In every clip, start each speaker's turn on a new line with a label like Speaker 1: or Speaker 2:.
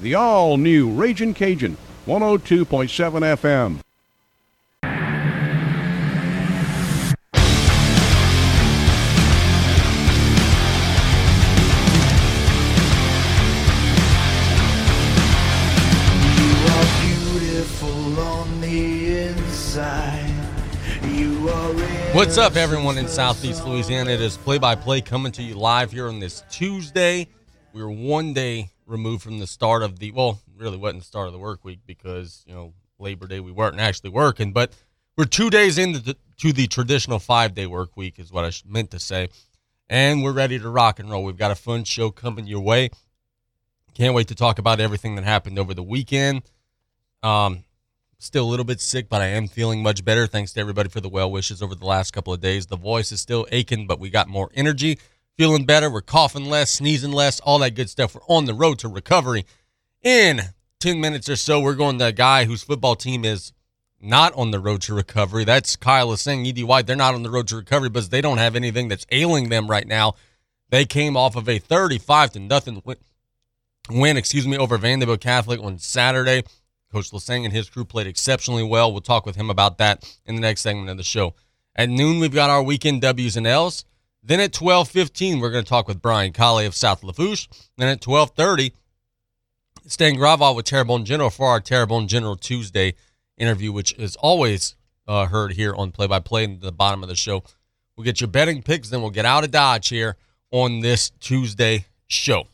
Speaker 1: The all new Raging Cajun, 102.7 FM.
Speaker 2: You are beautiful on the inside. You are
Speaker 3: What's up, everyone in Southeast Louisiana? It is play by play coming to you live here on this Tuesday. We're one day removed from the start of the, well, really wasn't the start of the work week because, you know, Labor Day we weren't actually working, but we're two days into the, to the traditional five day work week, is what I meant to say. And we're ready to rock and roll. We've got a fun show coming your way. Can't wait to talk about everything that happened over the weekend. Um, still a little bit sick, but I am feeling much better. Thanks to everybody for the well wishes over the last couple of days. The voice is still aching, but we got more energy, feeling better. We're coughing less, sneezing less, all that good stuff. We're on the road to recovery. In 10 minutes or so, we're going to a guy whose football team is not on the road to recovery. That's Kyle Lasseigne ED White. They're not on the road to recovery because they don't have anything that's ailing them right now. They came off of a 35 to nothing win, win, excuse me, over Vanderbilt Catholic on Saturday. Coach Lasseigne and his crew played exceptionally well. We'll talk with him about that in the next segment of the show. At noon, we've got our weekend W's and L's. Then at 12:15, we're going to talk with Brian Callais of South Lafourche. Then at 12:30, Stan Gravois with Terrebonne General for our Terrebonne General Tuesday interview, which is always uh, heard here on Play by Play in the bottom of the show. We'll get your betting picks, then we'll get out of Dodge here on this Tuesday show.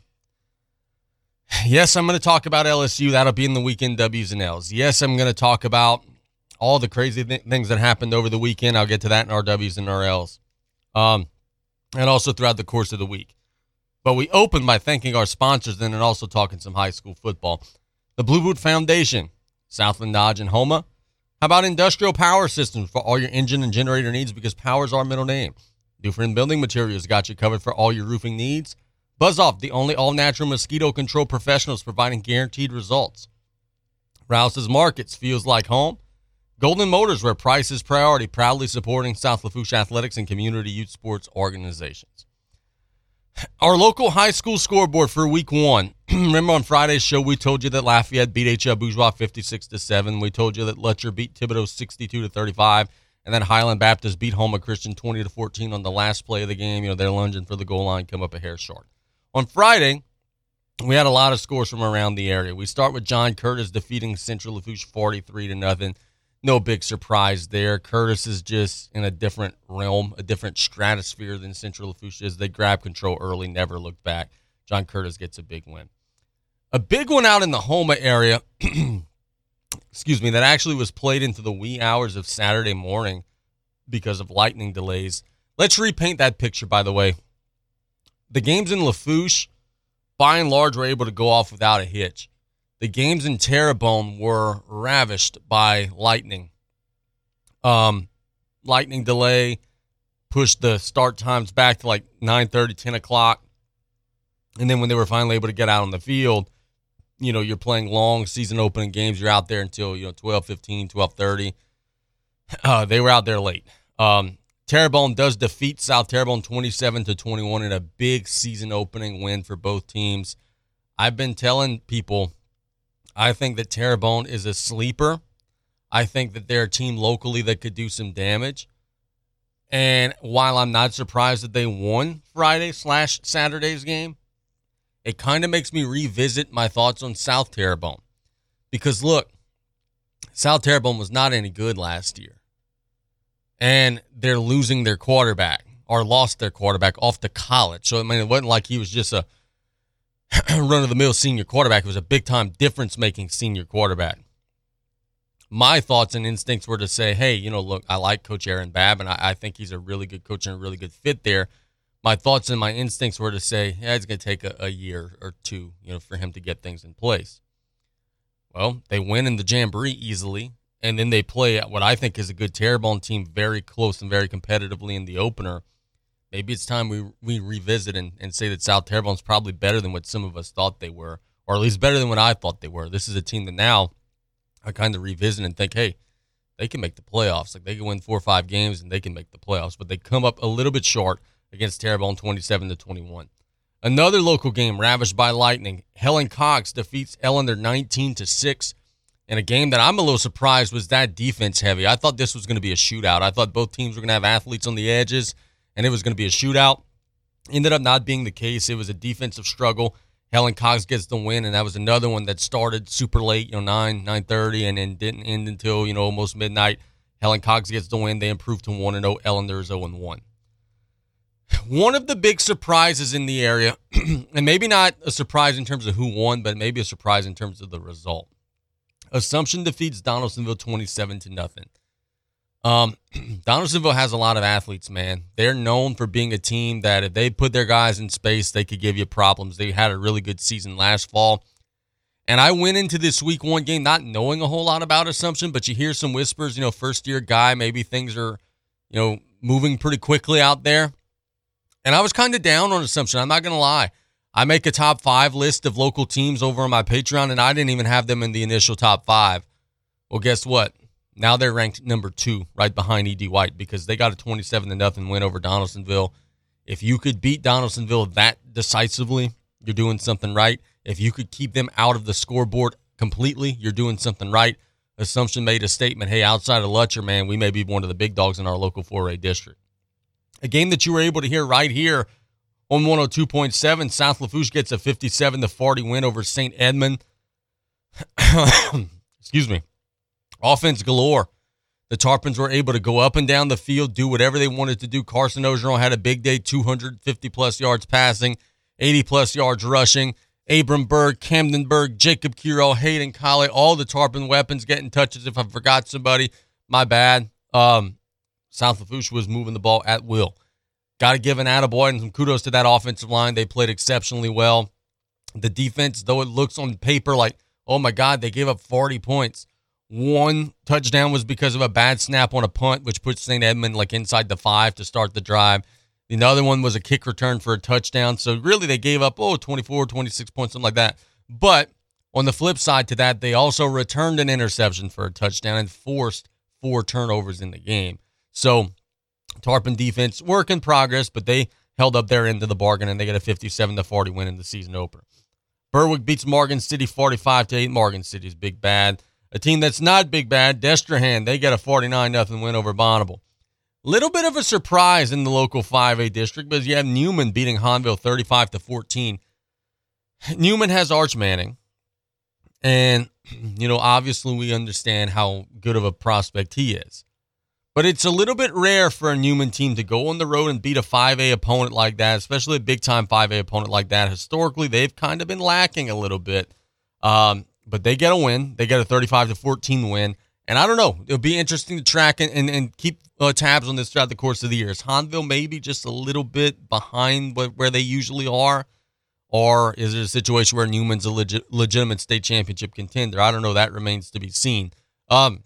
Speaker 3: Yes, I'm going to talk about LSU. That'll be in the weekend W's and L's. Yes, I'm going to talk about all the crazy th- things that happened over the weekend. I'll get to that in our W's and our L's. Um, and also throughout the course of the week. But we open by thanking our sponsors and then also talking some high school football. The Blue Boot Foundation, Southland Dodge and Houma. How about industrial power systems for all your engine and generator needs because power is our middle name. Dufresne Building Materials got you covered for all your roofing needs. Buzz Off, the only all natural mosquito control professionals providing guaranteed results. Rouse's Markets feels like home. Golden Motors, where price is priority, proudly supporting South Lafourche athletics and community youth sports organizations. Our local high school scoreboard for week one. Remember on Friday's show, we told you that Lafayette beat H.L. Bourgeois 56 to 7. We told you that Lutcher beat Thibodaux 62 to 35. And then Highland Baptist beat Houma Christian 20 to 14 on the last play of the game. You know, they're lunging for the goal line, come up a hair short. On Friday, we had a lot of scores from around the area. We start with John Curtis defeating Central Lafourche 43 to nothing. No big surprise there. Curtis is just in a different realm, a different stratosphere than Central Lafourche is. They grab control early, never looked back. John Curtis gets a big win. A big one out in the Houma area, excuse me, that actually was played into the wee hours of Saturday morning because of lightning delays. Let's repaint that picture, by the way. The games in Lafourche, by and large, were able to go off without a hitch. The games in Terrebonne were ravished by lightning. Um, lightning delay pushed the start times back to like 9 10 o'clock. And then when they were finally able to get out on the field, you know, you're playing long season opening games. You're out there until, you know, 12 15, 12 30. Uh, they were out there late. Um, Terrebonne does defeat South Terrebonne 27 to 21 in a big season opening win for both teams. I've been telling people I think that Terrebonne is a sleeper. I think that they're a team locally that could do some damage. And while I'm not surprised that they won Friday slash Saturday's game, it kind of makes me revisit my thoughts on South Terrebonne. Because look, South Terrebonne was not any good last year. And they're losing their quarterback or lost their quarterback off to college. So I mean it wasn't like he was just a run of the mill senior quarterback. It was a big time difference making senior quarterback. My thoughts and instincts were to say, hey, you know, look, I like Coach Aaron Babb, and I, I think he's a really good coach and a really good fit there. My thoughts and my instincts were to say, yeah, it's going to take a, a year or two, you know, for him to get things in place. Well, they win in the Jamboree easily, and then they play what I think is a good Terrebonne team very close and very competitively in the opener maybe it's time we we revisit and, and say that South Terrebonne's probably better than what some of us thought they were, or at least better than what I thought they were. This is a team that now I kind of revisit and think, hey, they can make the playoffs. Like they can win four or five games and they can make the playoffs, but they come up a little bit short against Terrebonne, twenty-seven to twenty-one. Another local game ravaged by lightning. Helen Cox defeats Ellender 19 to 6 in a game that I'm a little surprised was that defense heavy. I thought this was going to be a shootout. I thought both teams were going to have athletes on the edges and it was going to be a shootout. Ended up not being the case. It was a defensive struggle. Helen Cox gets the win, and that was another one that started super late, you know, nine nine thirty, and then didn't end until you know almost midnight. Helen Cox gets the win. They improved to one and oh. zero. Ellender is zero and one. One of the big surprises in the area, and maybe not a surprise in terms of who won, but maybe a surprise in terms of the result. Assumption defeats Donaldsonville twenty seven to nothing. Um, Donaldsonville has a lot of athletes, man. They're known for being a team that if they put their guys in space, they could give you problems. They had a really good season last fall. And I went into this week one game not knowing a whole lot about Assumption, but you hear some whispers, you know, first year guy, maybe things are, you know, moving pretty quickly out there. And I was kind of down on Assumption. I'm not going to lie. I make a top five list of local teams over on my Patreon, and I didn't even have them in the initial top five. Well, guess what? Now they're ranked number two, right behind Ed White, because they got a 27 to nothing win over Donaldsonville. If you could beat Donaldsonville that decisively, you're doing something right. If you could keep them out of the scoreboard completely, you're doing something right. Assumption made a statement, hey, outside of Lutcher, man, we may be one of the big dogs in our local 4A district. A game that you were able to hear right here on 102.7, South Lafourche gets a 57 to 40 win over St. Edmund. Excuse me. Offense galore. The Tarpons were able to go up and down the field, do whatever they wanted to do. Carson Ogeron had a big day, 250 plus yards passing, 80 plus yards rushing. Abram Berg, Camden Berg, Jacob Kiro, Hayden Colley, all the Tarpon weapons getting touches. If I forgot somebody, my bad. Um, South Lafourche was moving the ball at will. Got to give an attaboy and some kudos to that offensive line. They played exceptionally well. The defense, though it looks on paper like, oh my God, they gave up 40 points. One touchdown was because of a bad snap on a punt, which puts St. Edmund like inside the five to start the drive. The other one was a kick return for a touchdown. So really they gave up, oh, 24, 26 points, something like that. But on the flip side to that, they also returned an interception for a touchdown and forced four turnovers in the game. So Tarpon defense, work in progress, but they held up their end of the bargain and they get a 57 to 40 win in the season opener. Berwick beats Morgan City 45 to 8. Morgan City's big bad. A team that's not big bad, Destrehan, they get a 49 0 win over Bonnabel. Little bit of a surprise in the local 5A district, but you have Newman beating Hahnville 35 to 14. Newman has Arch Manning. And, you know, obviously we understand how good of a prospect he is. But it's a little bit rare for a Newman team to go on the road and beat a 5A opponent like that, especially a big time 5A opponent like that. Historically, they've kind of been lacking a little bit. Um, but they get a win. They get a 35 to 14 win. And I don't know. It'll be interesting to track and, and, and keep uh, tabs on this throughout the course of the year. Is Hahnville maybe just a little bit behind what, where they usually are? Or is it a situation where Newman's a legit, legitimate state championship contender? I don't know. That remains to be seen. Um,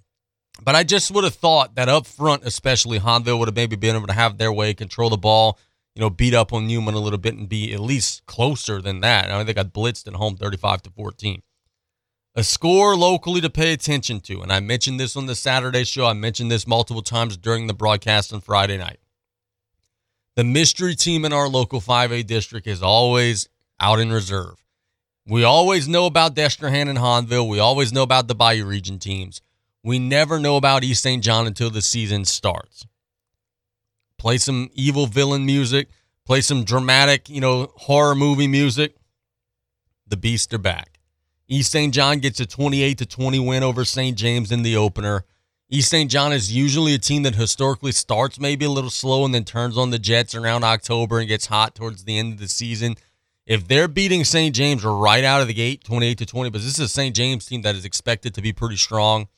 Speaker 3: but I just would have thought that up front, especially Hahnville would have maybe been able to have their way, control the ball, you know, beat up on Newman a little bit and be at least closer than that. I mean, they got blitzed at home 35 to 14. A score locally to pay attention to. And I mentioned this on the Saturday show. I mentioned this multiple times during the broadcast on Friday night. The mystery team in our local 5A district is always out in reserve. We always know about Destrehan and Hahnville. We always know about the Bayou Region teams. We never know about East St. John until the season starts. Play some evil villain music, play some dramatic, you know, horror movie music. The beasts are back. East St. John gets a 28 to 20 win over St. James in the opener. East St. John is usually a team that historically starts maybe a little slow and then turns on the Jets around October and gets hot towards the end of the season. If they're beating St. James right out of the gate, 28 to 20, but this is a St. James team that is expected to be pretty strong,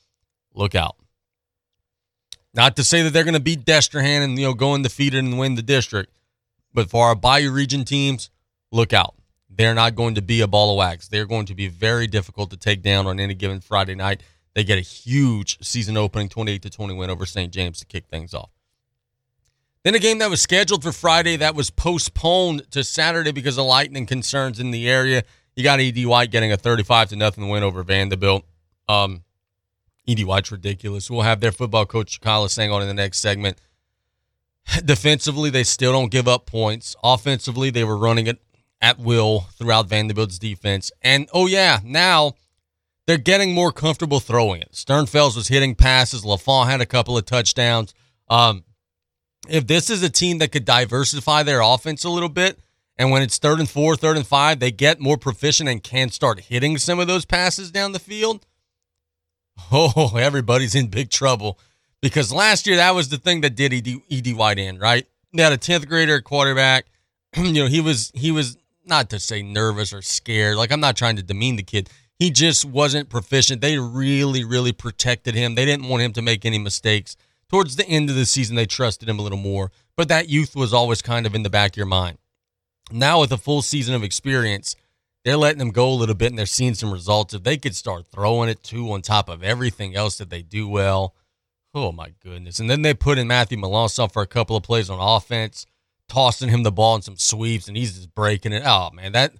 Speaker 3: look out. Not to say that they're going to beat Destrehan and you know go undefeated and win the district, but for our Bayou Region teams, look out they're not going to be a ball of wax. They're going to be very difficult to take down on any given Friday night. They get a huge season opening 28 to 20 win over St. James to kick things off. Then a game that was scheduled for Friday that was postponed to Saturday because of lightning concerns in the area. You got Ed White getting a 35 to nothing win over Vanderbilt. Um, Ed White's ridiculous. We'll have their football coach Kyle Lasseigne on in the next segment. Defensively, they still don't give up points. Offensively, they were running it at will throughout Vanderbilt's defense. And oh yeah, now they're getting more comfortable throwing it. Sternfels was hitting passes. LaFont had a couple of touchdowns. Um, if this is a team that could diversify their offense a little bit, and when it's third and four, third and five, they get more proficient and can start hitting some of those passes down the field. Oh, everybody's in big trouble because last year that was the thing that did ED, ED White in, right? They had a 10th grader quarterback. you know, he was he was not to say nervous or scared. Like I'm not trying to demean the kid. He just wasn't proficient. They really, really protected him. They didn't want him to make any mistakes. Towards the end of the season, they trusted him a little more, but that youth was always kind of in the back of your mind. Now, with a full season of experience, they're letting them go a little bit and they're seeing some results. If they could start throwing it too on top of everything else that they do well, oh my goodness. And then they put in Matthew Melancon for a couple of plays on offense, tossing him the ball in some sweeps, and he's just breaking it. Oh man, that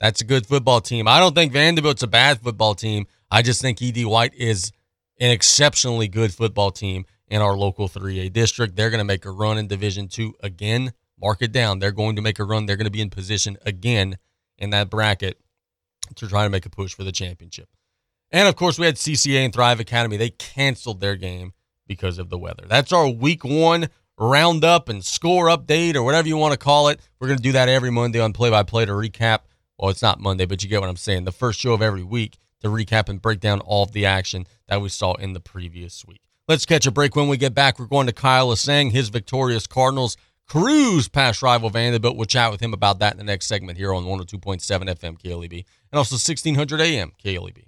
Speaker 3: that's a good football team. I don't think Vanderbilt's a bad football team. I just think ED White is an exceptionally good football team in our local 3A district. They're going to make a run in Division 2 again. Mark it down. They're going to make a run. They're going to be in position again in that bracket to try to make a push for the championship. And of course, we had CCA and Thrive Academy. They canceled their game because of the weather. That's our week one roundup and score update or whatever you want to call it. We're going to do that every Monday on play by play to recap. Well, it's not Monday, but you get what I'm saying. The first show of every week to recap and break down all of the action that we saw in the previous week. Let's catch a break. When we get back, we're going to Kyle Lasseigne, his victorious Cardinals cruise past rival Vanderbilt. We'll chat with him about that in the next segment here on 102.7 FM KLEB and also 1600 AM KLEB.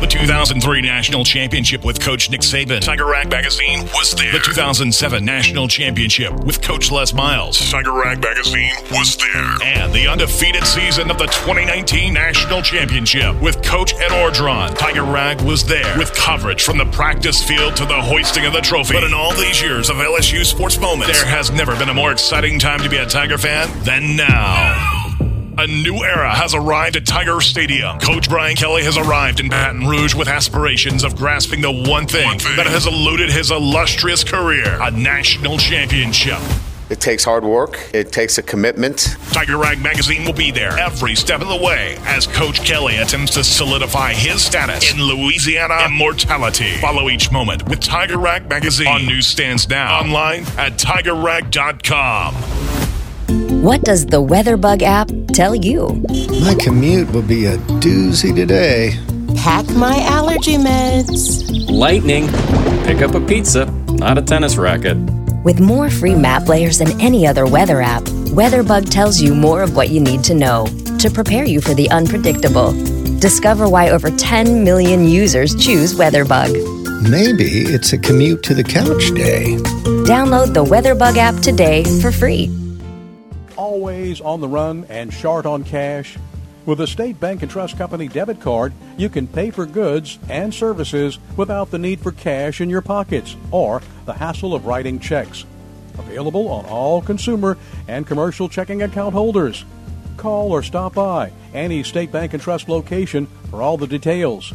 Speaker 4: The 2003 National Championship with Coach Nick Saban. Tiger Rag Magazine was there. The 2007 National Championship with Coach Les Miles. Tiger Rag Magazine was there. And the undefeated season of the 2019 National Championship with Coach Ed Orgeron. Tiger Rag was there with coverage from the practice field to the hoisting of the trophy. But in all these years of LSU sports moments, there has never been a more exciting time to be a Tiger fan than now. A new era has arrived at Tiger Stadium. Coach Brian Kelly has arrived in Baton Rouge with aspirations of grasping the one thing, one thing. that has eluded his illustrious career a national championship.
Speaker 5: It takes hard work. It takes a commitment.
Speaker 4: Tiger Rag Magazine will be there every step of the way as Coach Kelly attempts to solidify his status in Louisiana immortality. Follow each moment with Tiger Rag Magazine on newsstands now, online at tigerrag.com.
Speaker 6: What does the WeatherBug app tell you?
Speaker 7: My commute will be a doozy today.
Speaker 8: Pack my allergy meds.
Speaker 9: Lightning. Pick up a pizza, not a tennis racket.
Speaker 6: With more free map layers than any other weather app, WeatherBug tells you more of what you need to know to prepare you for the unpredictable. Discover why over 10 million users choose WeatherBug.
Speaker 7: Maybe it's a commute to the couch day.
Speaker 6: Download the WeatherBug app today for free
Speaker 1: always on the run and short on cash? With a State Bank and Trust Company debit card, you can pay for goods and services without the need for cash in your pockets or the hassle of writing checks. Available on all consumer and commercial checking account holders. Call or stop by any State Bank and Trust location for all the details.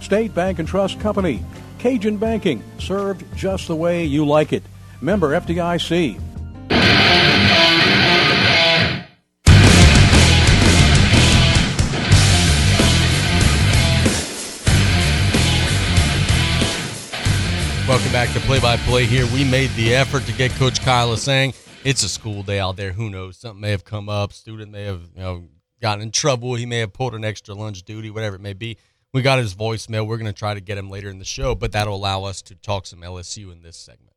Speaker 1: State Bank and Trust Company, Cajun Banking, served just the way you like it. Member FDIC.
Speaker 3: Welcome back to Play by Play here. We made the effort to get Coach Kyle Lasseigne it's a school day out there. Who knows? Something may have come up. Student may have you know gotten in trouble. He may have pulled an extra lunch duty, whatever it may be. We got his voicemail. We're going to try to get him later in the show, but that'll allow us to talk some LSU in this segment.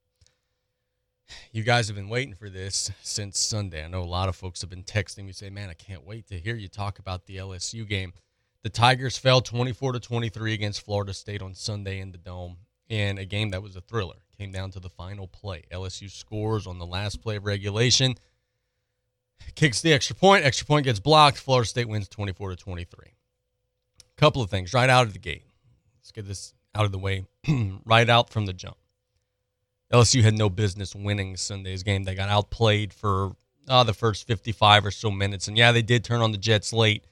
Speaker 3: You guys have been waiting for this since Sunday. I know a lot of folks have been texting me saying, "Man, I can't wait to hear you talk about the LSU game." The Tigers fell 24 to 23 against Florida State on Sunday in the Dome in a game that was a thriller. Came down to the final play. LSU scores on the last play of regulation, kicks the extra point. Extra point gets blocked. Florida State wins 24 to 23. Couple of things right out of the gate. Let's get this out of the way right out from the jump. LSU had no business winning Sunday's game. They got outplayed for uh, the first 55 or so minutes. And yeah, they did turn on the Jets late,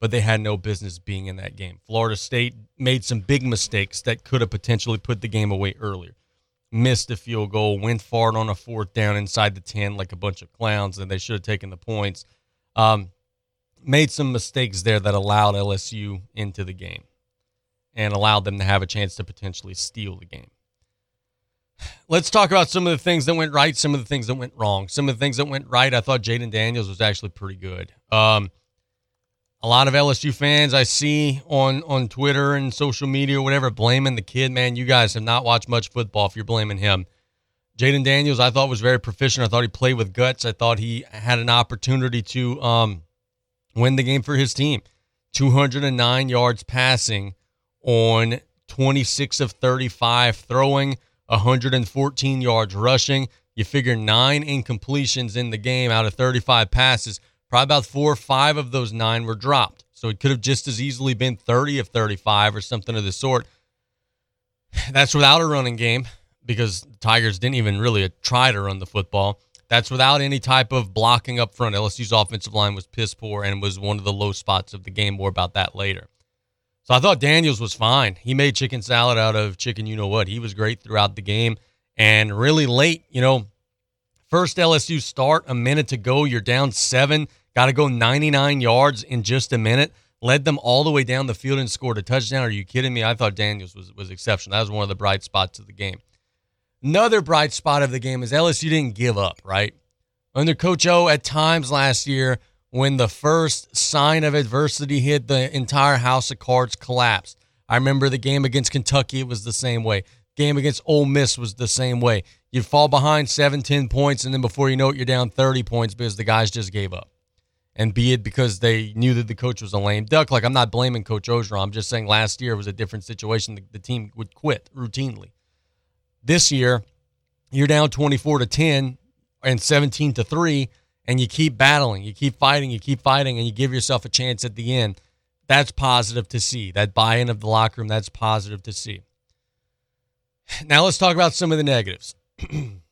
Speaker 3: but they had no business being in that game. Florida State made some big mistakes that could have potentially put the game away earlier. Missed a field goal, went far on a fourth down inside the 10 like a bunch of clowns, and they should have taken the points. Um, made some mistakes there that allowed LSU into the game and allowed them to have a chance to potentially steal the game. Let's talk about some of the things that went right, some of the things that went wrong. Some of the things that went right, I thought Jayden Daniels was actually pretty good. Um, a lot of LSU fans I see on on Twitter and social media or whatever blaming the kid. Man, you guys have not watched much football if you're blaming him. Jayden Daniels, I thought was very proficient. I thought he played with guts. I thought he had an opportunity to um, win the game for his team. 209 yards passing on 26 of 35 throwing, 114 yards rushing. You figure nine incompletions in the game out of 35 passes. Probably about four or five of those nine were dropped. So it could have just as easily been 30 of 35 or something of the sort. That's without a running game because the Tigers didn't even really try to run the football. That's without any type of blocking up front. LSU's offensive line was piss poor and was one of the low spots of the game. More about that later. So I thought Daniels was fine. He made chicken salad out of chicken, you know what. He was great throughout the game and really late, you know, First LSU start, a minute to go. You're down seven. Got to go 99 yards in just a minute. Led them all the way down the field and scored a touchdown. Are you kidding me? I thought Daniels was, was exceptional. That was one of the bright spots of the game. Another bright spot of the game is LSU didn't give up, right? Under Coach O, at times last year, when the first sign of adversity hit, the entire house of cards collapsed. I remember the game against Kentucky, it was the same way. Game against Ole Miss was the same way you fall behind seven, 10 points, and then before you know it, you're down 30 points because the guys just gave up. And be it because they knew that the coach was a lame duck. Like I'm not blaming Coach Orgeron. I'm just saying last year was a different situation. The, the team would quit routinely. This year, you're down 24 to 10 and 17 to 3 and you keep battling, you keep fighting, you keep fighting and you give yourself a chance at the end. That's positive to see. That buy-in of the locker room, that's positive to see. Now let's talk about some of the negatives.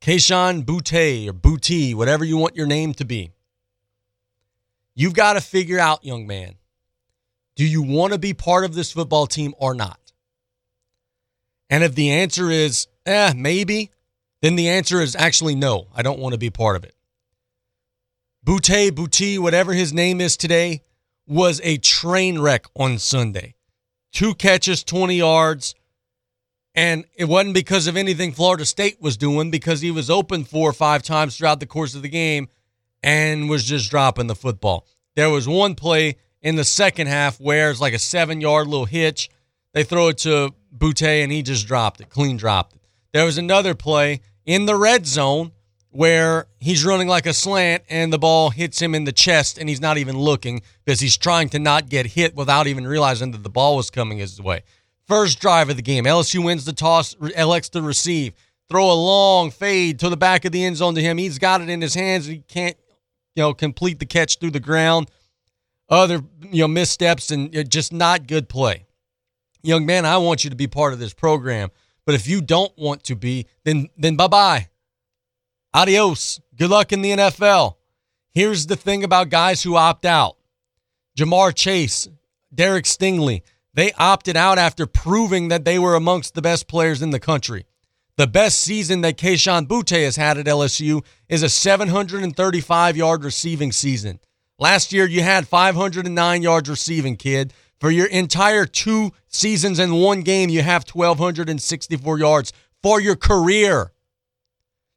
Speaker 3: Kayshon Boutte or Booty, whatever you want your name to be. You've got to figure out, young man, do you want to be part of this football team or not? And if the answer is, eh, maybe, then the answer is actually no, I don't want to be part of it. Boutte, Boutte, whatever his name is today, was a train wreck on Sunday. Two catches, 20 yards. And it wasn't because of anything Florida State was doing, because he was open four or five times throughout the course of the game and was just dropping the football. There was one play in the second half where it's like a seven yard little hitch. They throw it to Boutte and he just dropped it, clean dropped it. There was another play in the red zone where he's running like a slant and the ball hits him in the chest and he's not even looking because he's trying to not get hit without even realizing that the ball was coming his way. First drive of the game, LSU wins the toss, elects to receive, throw a long fade to the back of the end zone to him. He's got it in his hands. He can't, you know, complete the catch through the ground. Other, you know, missteps and uh, just not good play. Young man, I want you to be part of this program. But if you don't want to be, then then bye bye. Adios. Good luck in the NFL. Here's the thing about guys who opt out. Ja'Marr Chase, Derek Stingley, they opted out after proving that they were amongst the best players in the country. The best season that Kayshon Boutte has had at LSU is a 735 yard receiving season. Last year, you had 509 yards receiving, kid. For your entire two seasons and one game, you have 1,264 yards for your career.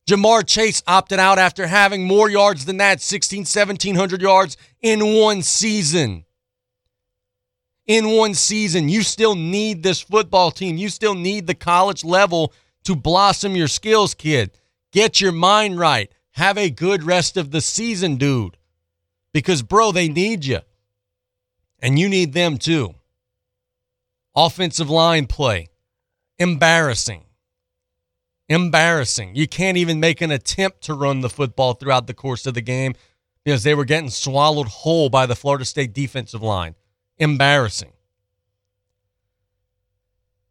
Speaker 3: Ja'Marr Chase opted out after having more yards than that 16, 1,700 yards in one season. In one season, you still need this football team. You still need the college level to blossom your skills, kid. Get your mind right. Have a good rest of the season, dude. Because, bro, they need you and you need them too. Offensive line play, embarrassing. Embarrassing. You can't even make an attempt to run the football throughout the course of the game because they were getting swallowed whole by the Florida State defensive line. Embarrassing.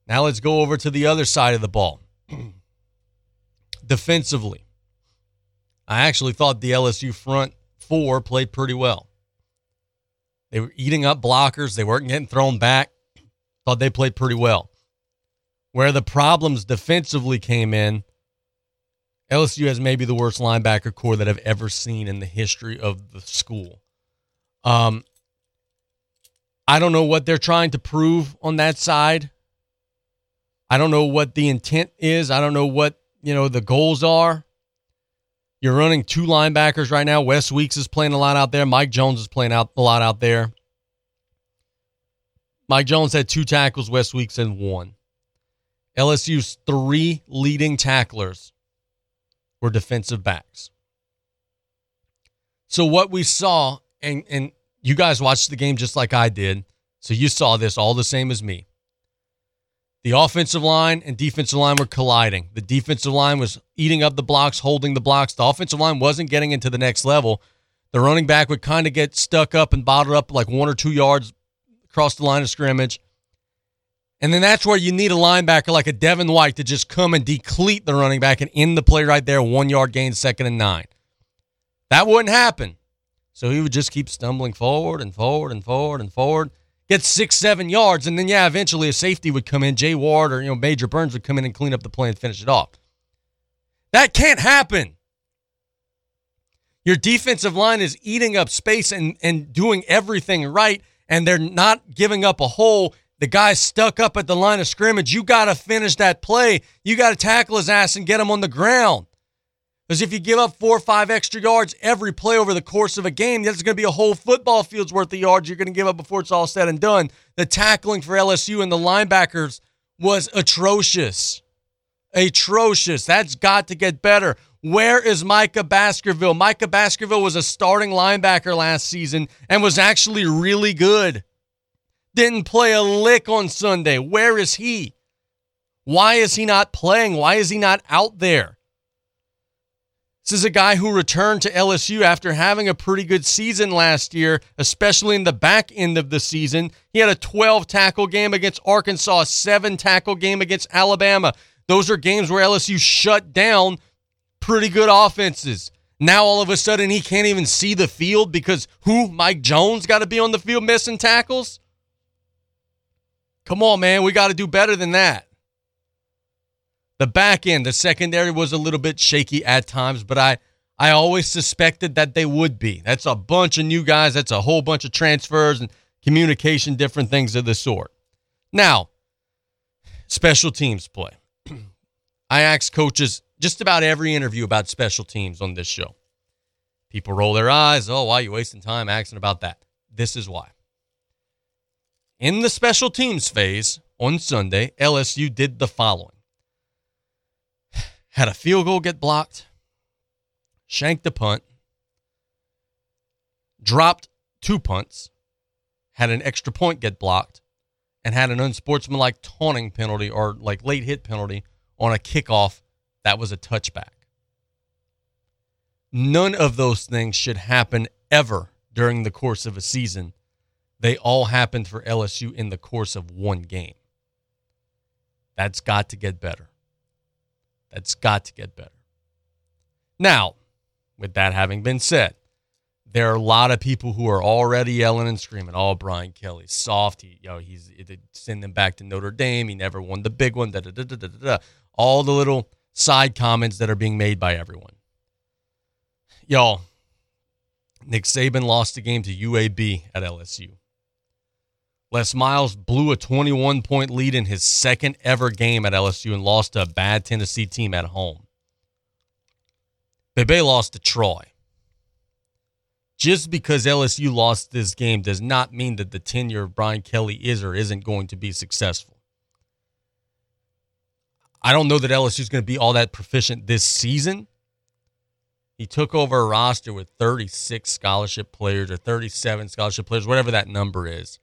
Speaker 3: Now let's go over to the other side of the ball. Defensively, I actually thought the LSU front four played pretty well. They were eating up blockers. They weren't getting thrown back. Thought they played pretty well. Where the problems defensively came in, LSU has maybe the worst linebacker core that I've ever seen in the history of the school. Um, I don't know what they're trying to prove on that side. I don't know what the intent is. I don't know what, you know, the goals are. You're running two linebackers right now. Wes Weeks is playing a lot out there. Mike Jones is playing out a lot out there. Mike Jones had two tackles. Wes Weeks had one. LSU's three leading tacklers were defensive backs. So what we saw, and and you guys watched the game just like I did, so you saw this all the same as me. The offensive line and defensive line were colliding. The defensive line was eating up the blocks, holding the blocks. The offensive line wasn't getting into the next level. The running back would kind of get stuck up and bottled up like one or two yards across the line of scrimmage. And then that's where you need a linebacker like a Devin White to just come and deplete the running back and end the play right there, one yard gain, second and nine. That wouldn't happen. So he would just keep stumbling forward and forward and forward and forward get six, seven yards, and then yeah, eventually a safety would come in, Jay Ward or you know Major Burns would come in and clean up the play and finish it off. That can't happen. Your defensive line is eating up space and, and doing everything right, and they're not giving up a hole. The guy's stuck up at the line of scrimmage. You got to finish that play. You got to tackle his ass and get him on the ground. Because if you give up four or five extra yards every play over the course of a game, that's going to be a whole football field's worth of yards you're going to give up before it's all said and done. The tackling for LSU and the linebackers was atrocious. Atrocious. That's got to get better. Where is Micah Baskerville? Micah Baskerville was a starting linebacker last season and was actually really good. Didn't play a lick on Sunday. Where is he? Why is he not playing? Why is he not out there? This is a guy who returned to LSU after having a pretty good season last year, especially in the back end of the season. He had a 12 tackle game against Arkansas, a 7 tackle game against Alabama. Those are games where LSU shut down pretty good offenses. Now all of a sudden he can't even see the field because who? Mike Jones got to be on the field missing tackles? Come on, man. We got to do better than that. The back end, the secondary was a little bit shaky at times, but I I always suspected that they would be. That's a bunch of new guys. That's a whole bunch of transfers and communication, different things of the sort. Now, special teams play. I ask coaches just about every interview about special teams on this show. People roll their eyes. Oh, why are you wasting time asking about that? This is why. In the special teams phase on Sunday, LSU did the following had a field goal get blocked, shanked a punt, dropped two punts, had an extra point get blocked, and had an unsportsmanlike taunting penalty or like late hit penalty on a kickoff that was a touchback. None of those things should happen ever during the course of a season. They all happened for LSU in the course of one game. That's got to get better. That's got to get better. Now, with that having been said, there are a lot of people who are already yelling and screaming, "Oh, Brian Kelly, soft. He, you know, he's send him back to Notre Dame. He never won the big one." Da, da, da, da, da, da. All the little side comments that are being made by everyone. Y'all, Nick Saban lost the game to UAB at LSU. Les Miles blew a 21 point lead in his second ever game at LSU and lost to a bad Tennessee team at home. Bebe lost to Troy. Just because LSU lost this game does not mean that the tenure of Brian Kelly is or isn't going to be successful. I don't know that LSU is going to be all that proficient this season. He took over a roster with 36 scholarship players or 37 scholarship players, whatever that number is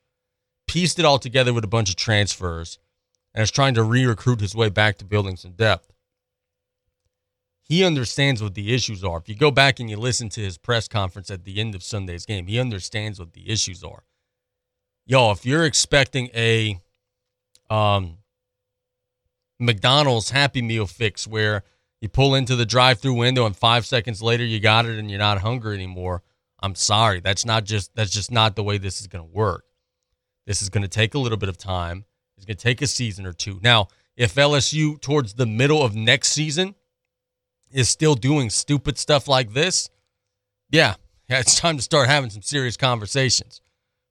Speaker 3: pieced it all together with a bunch of transfers and is trying to re recruit his way back to building some depth. He understands what the issues are. If you go back and you listen to his press conference at the end of Sunday's game, he understands what the issues are. Yo, if you're expecting a um, McDonald's Happy Meal fix where you pull into the drive through window and five seconds later you got it and you're not hungry anymore, I'm sorry. That's not just that's just not the way this is to work. This is going to take a little bit of time. It's going to take a season or two. Now, if LSU towards the middle of next season is still doing stupid stuff like this, yeah, yeah, it's time to start having some serious conversations.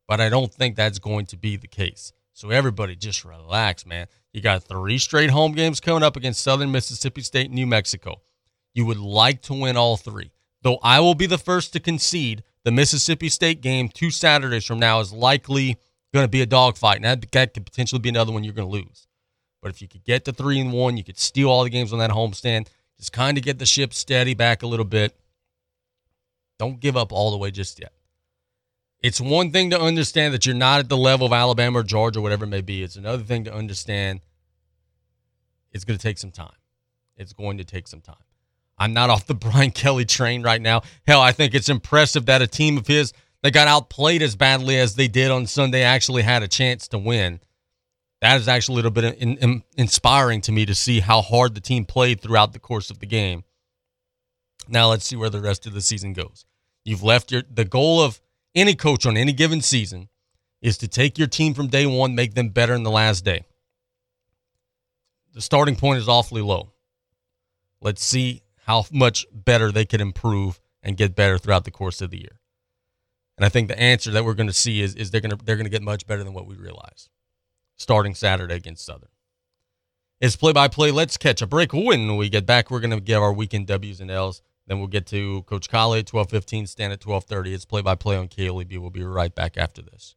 Speaker 3: But I don't think that's going to be the case. So everybody just relax, man. You got three straight home games coming up against Southern Mississippi State and New Mexico. You would like to win all three. Though I will be the first to concede the Mississippi State game two Saturdays from now is likely – going to be a dogfight, and that, that could potentially be another one you're going to lose. But if you could get to three and one, you could steal all the games on that homestand. Just kind of get the ship steady back a little bit. Don't give up all the way just yet. It's one thing to understand that you're not at the level of Alabama or Georgia or whatever it may be. It's another thing to understand it's going to take some time. It's going to take some time. I'm not off the Brian Kelly train right now. Hell, I think it's impressive that a team of his – they got outplayed as badly as they did on Sunday actually had a chance to win. That is actually a little bit in, in, inspiring to me to see how hard the team played throughout the course of the game. Now let's see where the rest of the season goes. You've left your the goal of any coach on any given season is to take your team from day one, make them better in the last day. The starting point is awfully low. Let's see how much better they can improve and get better throughout the course of the year. And I think the answer that we're going to see is, is they're going to they're going to get much better than what we realize starting Saturday against Southern. It's play by play. Let's catch a break. When we get back, we're going to give our weekend W's and L's. Then we'll get to Coach Callais at 12:15, stand at 12:30. It's play by play on KLEB. We'll be right back after this.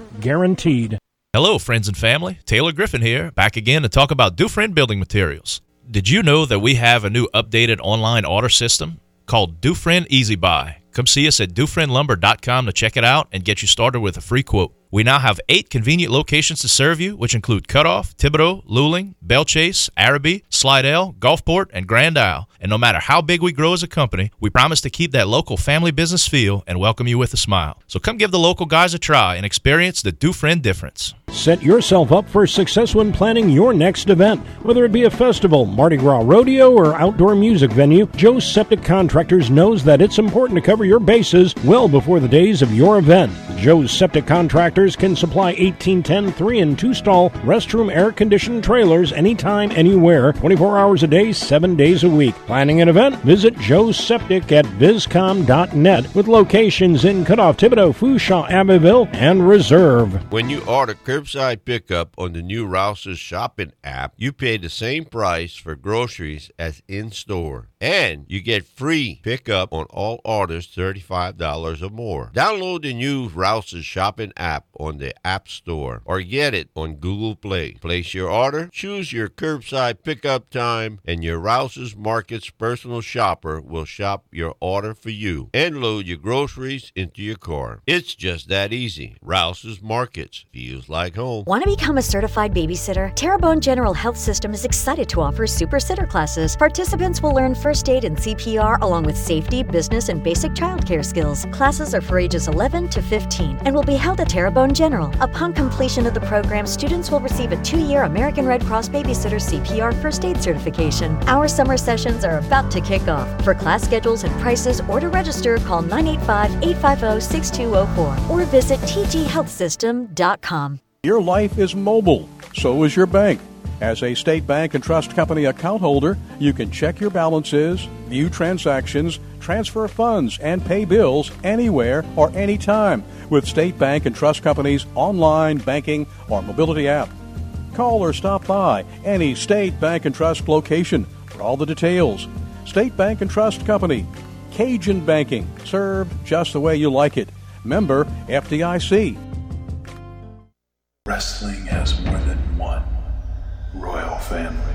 Speaker 10: guaranteed.
Speaker 11: Hello, friends and family. Taylor Griffin here, back again to talk about Dufresne Building Materials. Did you know that we have a new updated online order system called Dufresne Easy Buy? Come see us at DufresneLumber.com to check it out and get you started with a free quote. We now have eight convenient locations to serve you, which include Cutoff, Thibodaux, Luling, Belle Chasse, Arabi, Slidell, Gulfport, and Grand Isle. And no matter how big we grow as a company, we promise to keep that local family business feel and welcome you with a smile. So come give the local guys a try and experience the Dufresne difference.
Speaker 10: Set yourself up for success when planning your next event. Whether it be a festival, Mardi Gras rodeo, or outdoor music venue, Joe's Septic Contractors knows that it's important to cover your bases well before the days of your event. Joe's Septic Contractors can supply 1810 3 and 2 stall restroom air conditioned trailers anytime, anywhere, 24 hours a day, 7 days a week. Planning an event? Visit Joe's Septic at bizcom.net with locations in Cutoff, Thibodaux, Fourchon, Abbeville, and Reserve.
Speaker 12: When you order curbside pickup on the new Rouse's shopping app, you pay the same price for groceries as in store. And you get free pickup on all orders $35 or more. Download the new Rouse's shopping app on the App Store or get it on Google Play. Place your order, choose your curbside pickup time, and your Rouse's Markets personal shopper will shop your order for you and load your groceries into your car. It's just that easy. Rouse's Markets feels like home.
Speaker 13: Want to become a certified babysitter? Terrebonne General Health System is excited to offer super sitter classes. Participants will learn first aid and CPR along with safety, business, and basic childcare skills. Classes are for ages 11 to 15 and will be held at Terrebonne General. Upon completion of the program, students will receive a two year American Red Cross Babysitter CPR First Aid certification. Our summer sessions are about to kick off. For class schedules and prices or to register, call 985 850 6204 or visit tghealthsystem.com.
Speaker 1: Your life is mobile, so is your bank. As a state bank and trust company account holder, you can check your balances, view transactions, transfer funds, and pay bills anywhere or anytime with State Bank and Trust Company's online banking or mobility app. Call or stop by any State Bank and Trust location for all the details. State Bank and Trust Company, Cajun Banking, served just the way you like it. Member FDIC.
Speaker 14: Wrestling has more royal family.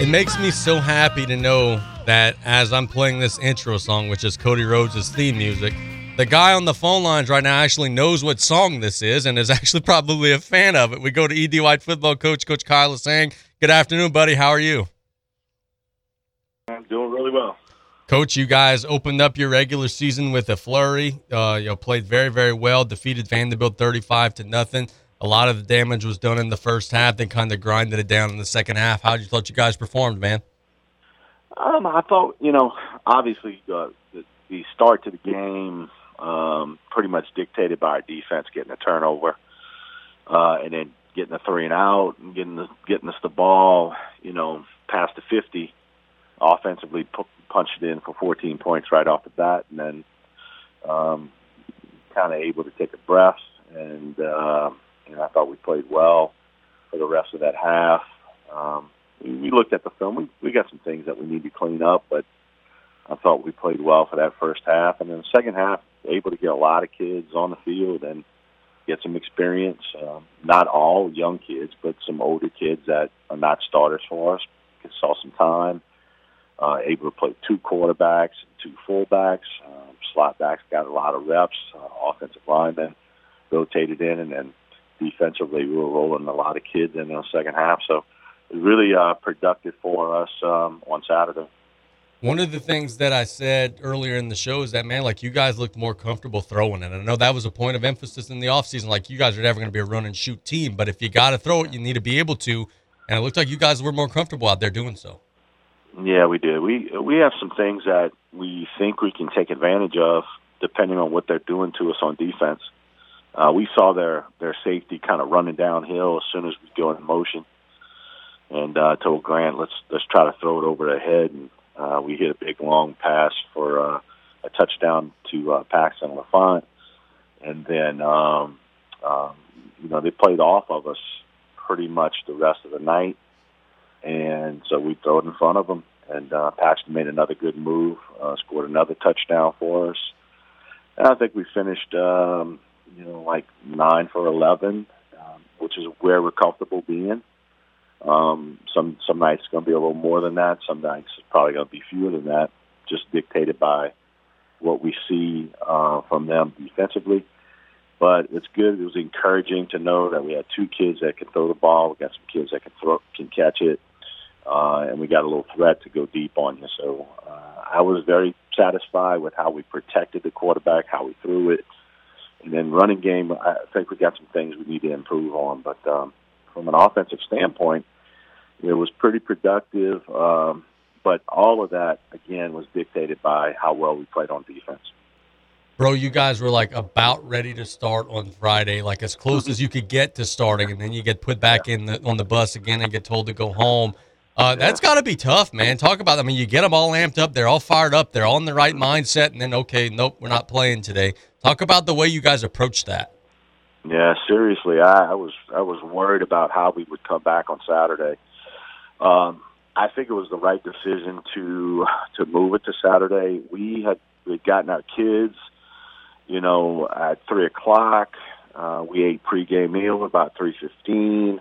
Speaker 3: It makes me so happy to know that as I'm playing this intro song, which is Cody Rhodes' theme music, the guy on the phone lines right now actually knows what song this is and is actually probably a fan of it. We go to ED White football coach, Coach Kyle Lasseigne, Good afternoon, buddy. How are you?
Speaker 15: I'm doing really well.
Speaker 3: Coach, you guys opened up your regular season with a flurry. Uh, you know, played very, very well. Defeated Vandebilt 35 to nothing. A lot of the damage was done in the first half. Then kind of grinded it down in the second half. How did you thought you guys performed, man?
Speaker 15: Um, I thought you know, obviously uh, the, the start to the game um, pretty much dictated by our defense getting a turnover, uh, and then getting the three and out and getting the, getting us the ball, you know, past the fifty. Offensively, pu- punched it in for 14 points right off the bat, and then um, kind of able to take a breath. And uh, know, I thought we played well for the rest of that half. Um, we, we looked at the film. We, we got some things that we need to clean up, but I thought we played well for that first half. And then the second half, able to get a lot of kids on the field and get some experience. Um, not all young kids, but some older kids that are not starters for us saw some time. Uh, able to play two quarterbacks, two fullbacks. Um, slot backs got a lot of reps. Uh, offensive linemen rotated in, and then defensively we were rolling a lot of kids in the second half. So really uh, productive for us um, on Saturday.
Speaker 3: One of the things that I said earlier in the show is that man, like you guys looked more comfortable throwing it. I know that was a point of emphasis in the offseason. Like you guys are never going to be a run and shoot team, but if you got to throw it, you need to be able to. And it looked like you guys were more comfortable out there doing so.
Speaker 15: Yeah, we did. We we have some things that we think we can take advantage of, depending on what they're doing to us on defense. Uh, we saw their their safety kind of running downhill as soon as we go in motion, and uh, told Grant, "Let's let's try to throw it over their head." And uh, we hit a big long pass for uh, a touchdown to uh, Paxton LaFont, and then um, um, you know they played off of us pretty much the rest of the night, and so we throw it in front of them. And uh, Paxton made another good move, uh, scored another touchdown for us. And I think we finished, um, you know, like nine for eleven, um, which is where we're comfortable being. Um, some some nights going to be a little more than that. Some nights it's probably going to be fewer than that, just dictated by what we see uh, from them defensively. But it's good. It was encouraging to know that we had two kids that can throw the ball. We got some kids that can throw, can catch it, uh, and we got a little threat to go deep on you. So uh, I was very satisfied with how we protected the quarterback, how we threw it, and then running game. I think we got some things we need to improve on. But um, from an offensive standpoint, it was pretty productive, um, but all of that again was dictated by how well we played on defense.
Speaker 3: Bro, you guys were like about ready to start on Friday, like as close as you could get to starting, and then you get put back in the, on the bus again and get told to go home. Uh, that's got to be tough, man. Talk about. I mean, you get them all amped up. They're all fired up. They're all in the right mindset, and then okay, nope, we're not playing today. Talk about the way you guys approached that.
Speaker 15: Yeah, seriously, I, I was I was worried about how we would come back on Saturday. Um, I think it was the right decision to to move it to Saturday. We had we had gotten our kids, you know, at three o'clock. Uh, we ate pregame meal about three fifteen.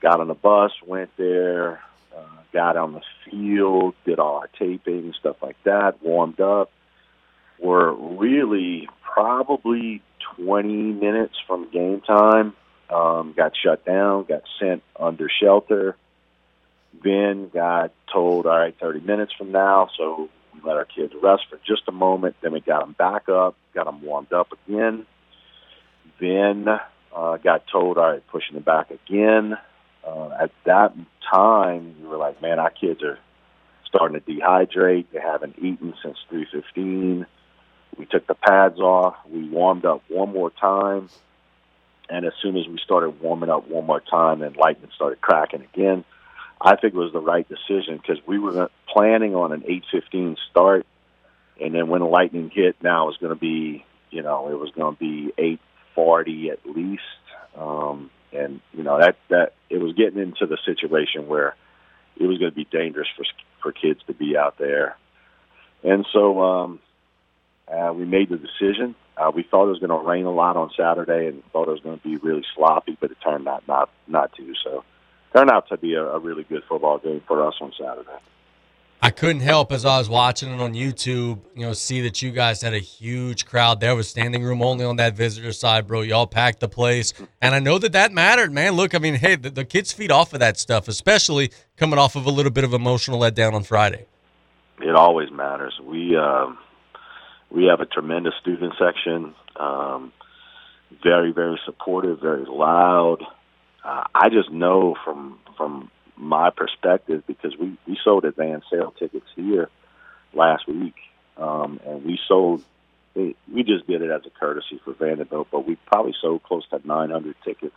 Speaker 15: Got on the bus, went there, uh, got on the field, did all our taping and stuff like that. Warmed up. We're really probably twenty minutes from game time. Um, got shut down. Got sent under shelter then got told, all right, 30 minutes from now. So we let our kids rest for just a moment. Then we got them back up, got them warmed up again. Then uh, got told, all right, pushing them back again. Uh, at that time, we were like, man, our kids are starting to dehydrate. They haven't eaten since 3:15. We took the pads off. We warmed up one more time, and as soon as we started warming up one more time, and lightning started cracking again, I think it was the right decision because we were planning on an 8:15 start, and then when the lightning hit, now it was going to be, you know, it was going to be 8:40 at least, um, and you know that that it was getting into the situation where it was going to be dangerous for for kids to be out there, and so um, uh, we made the decision. Uh, we thought it was going to rain a lot on Saturday, and thought it was going to be really sloppy, but it turned out not not to. So turned out to be a, a really good football game for us on Saturday.
Speaker 3: I couldn't help as I was watching it on YouTube, you know, see that you guys had a huge crowd. There was standing room only on that visitor side, bro. Y'all packed the place, and I know that that mattered, man. Look, I mean, hey, the, the kids feed off of that stuff, especially coming off of a little bit of emotional letdown on Friday.
Speaker 15: It always matters. We um, we have a tremendous student section, um, very very supportive, very loud uh, I just know from from my perspective because we we sold advance sale tickets here last week, um, and we sold. We just did it as a courtesy for Vandebilt, but we probably sold close to 900 tickets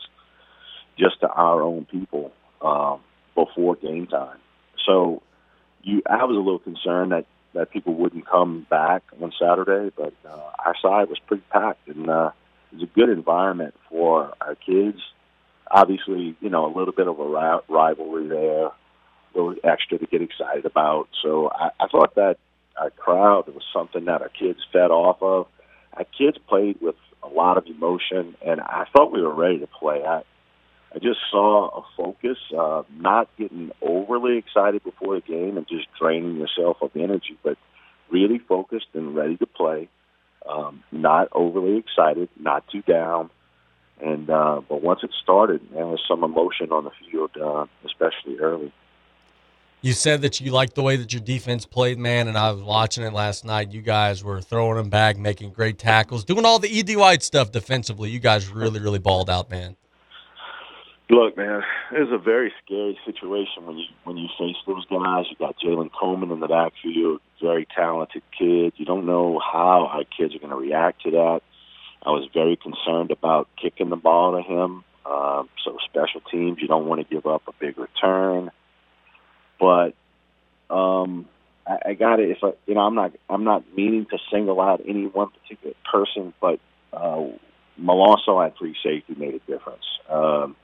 Speaker 15: just to our own people um, before game time. So, you, I was a little concerned that that people wouldn't come back on Saturday, but uh, our side was pretty packed, and uh, it was a good environment for our kids obviously, you know, a little bit of a rivalry there, a little extra to get excited about. So I, I thought that our crowd was something that our kids fed off of. our kids played with a lot of emotion, and I thought we were ready to play. I I just saw a focus, uh, not getting overly excited before the game and just draining yourself of energy, but really focused and ready to play. Um, not overly excited, not too down. And uh, but once it started, there was some emotion on the field, uh, especially early.
Speaker 3: You said that you liked the way that your defense played, man, and I was watching it last night. You guys were throwing them back, making great tackles, doing all the Ed White stuff defensively. You guys really, really balled out, man.
Speaker 15: Look, man, it's a very scary situation when you when you face those guys. You got Jalen Coleman in the backfield, very talented kid. You don't know how our kids are going to react to that. I was very concerned about kicking the ball to him. Um, so special teams, you don't want to give up a big return. But um, I, I got it. If I, you know, I'm not I'm not meaning to single out any one particular person, but uh, Malonzo at free safety made a difference. Um,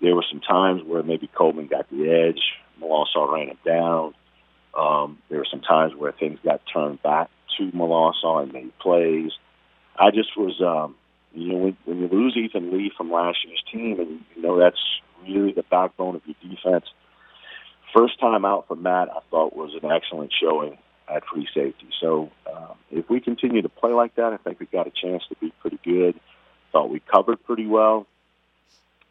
Speaker 15: there were some times where maybe Coleman got the edge, Malonzo ran it down. Um, there were some times where things got turned back to Malonzo and made plays. I just was, um, you know, when, when you lose Ethan Lee from last year's team, and you know that's really the backbone of your defense. First time out for Matt, I thought was an excellent showing at free safety. So um, if we continue to play like that, I think we've got a chance to be pretty good. Thought we covered pretty well,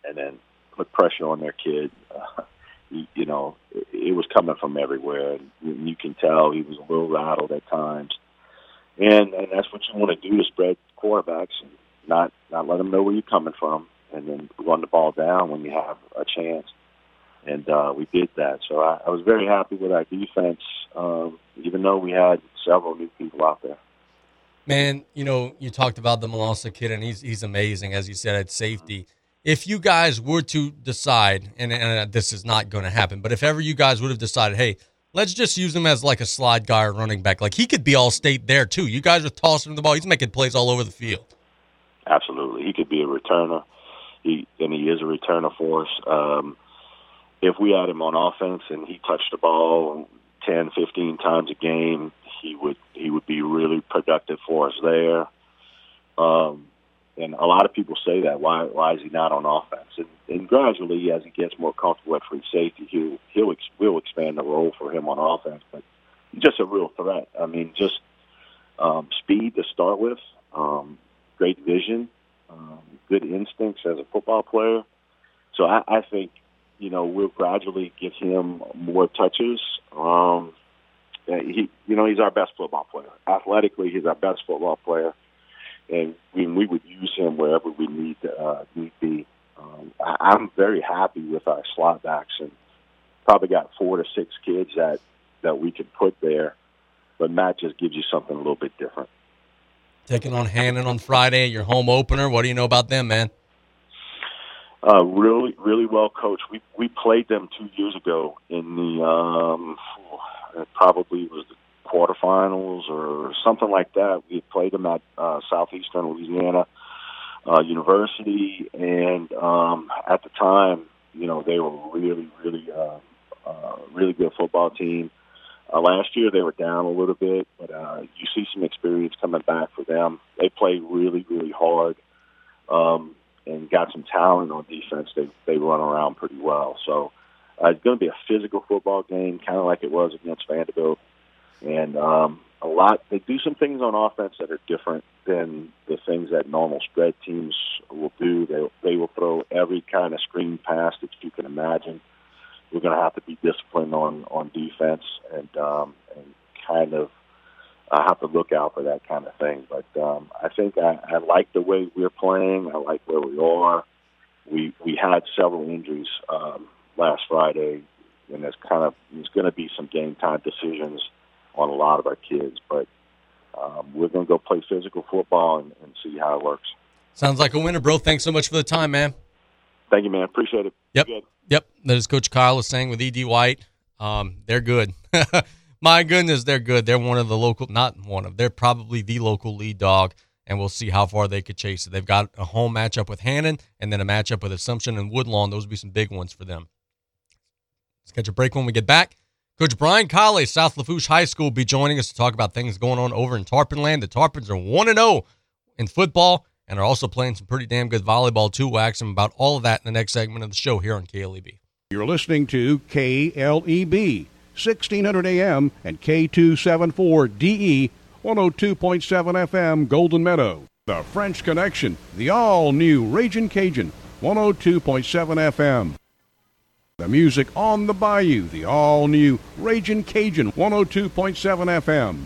Speaker 15: and then put pressure on their kid. Uh, you, you know, it, it was coming from everywhere, and you, you can tell he was a little rattled at times. And and that's what you want to do to spread quarterbacks and not not let them know where you're coming from, and then run the ball down when you have a chance. And uh, we did that. So I, I was very happy with our defense, um, even though we had several new people out there.
Speaker 3: Man, you know, you talked about the Malonzo kid, and he's he's amazing, as you said, at safety if you guys were to decide, and, and this is not going to happen, but if ever you guys would have decided, hey, let's just use him as like a slide guy or running back, like he could be all state there too. You guys are tossing him the ball; he's making plays all over the field.
Speaker 15: Absolutely, he could be a returner. He and he is a returner for us. Um, if we had him on offense and he touched the ball 10, 15 times a game, he would he would be really productive for us there. Um, and a lot of people say that. Why why is he not on offense? And, and gradually, as he gets more comfortable at free safety, he'll he'll ex, will expand the role for him on offense. But just a real threat. I mean, just um, speed to start with, um, great vision, um, good instincts as a football player. So I, I think you know we'll gradually get him more touches. Um, he, you know, he's our best football player. Athletically, he's our best football player and we, we would use him wherever we need uh, need be. Um, I, I'm very happy with our slot backs, and probably got four to six kids that that we could put there. But Matt just gives you something a little bit different.
Speaker 3: Taking on Hannan on Friday, your home opener. What do you know about them, man?
Speaker 15: Uh, really, really well coached. We we played them two years ago in the um, it probably was the quarterfinals or something like that. We played them at uh, Southeastern Louisiana uh, University, and um, at the time, you know, they were really, really, uh, uh, really good football team. Uh, last year they were down a little bit, but uh, you see some experience coming back for them. They play really, really hard, um, and got some talent on defense. They they run around pretty well. So uh, it's going to be a physical football game, kind of like it was against Vandebilt and um, a lot. They do some things on offense that are different than the things that normal spread teams will do. They they will throw every kind of screen pass that you can imagine. We're going to have to be disciplined on on defense and um, and kind of I have to look out for that kind of thing. But um, I think I, I like the way we're playing. I like where we are. We we had several injuries um, last Friday, and there's kind of there's going to be some game time decisions on a lot of our kids. But um, we're going to go play physical football and, and see how it works.
Speaker 3: Sounds like a winner, bro. Thanks so much for the time, man.
Speaker 15: Thank you, man. Appreciate it.
Speaker 3: Yep. Yep. That is Coach Kyle Lasseigne with Ed White. Um, they're good. My goodness, they're good. They're one of the local, not one of, they're probably the local lead dog, and we'll see how far they could chase it. They've got a home matchup with Hannan and then a matchup with Assumption and Woodlawn. Those would be some big ones for them. Let's catch a break when we get back. Coach Brian Callais, South Lafourche High School, will be joining us to talk about things going on over in Tarpon Land. The Tarpons are 1 0 in football and are also playing some pretty damn good volleyball, too. We'll ask about all of that in the next segment of the show here on KLEB.
Speaker 1: You're listening to KLEB, 1600 AM and K274DE, 102.7 FM, Golden Meadow. The French Connection, the all new Raging Cajun, 102.7 FM. The music on the bayou, the all new Raging Cajun, 102.7 FM.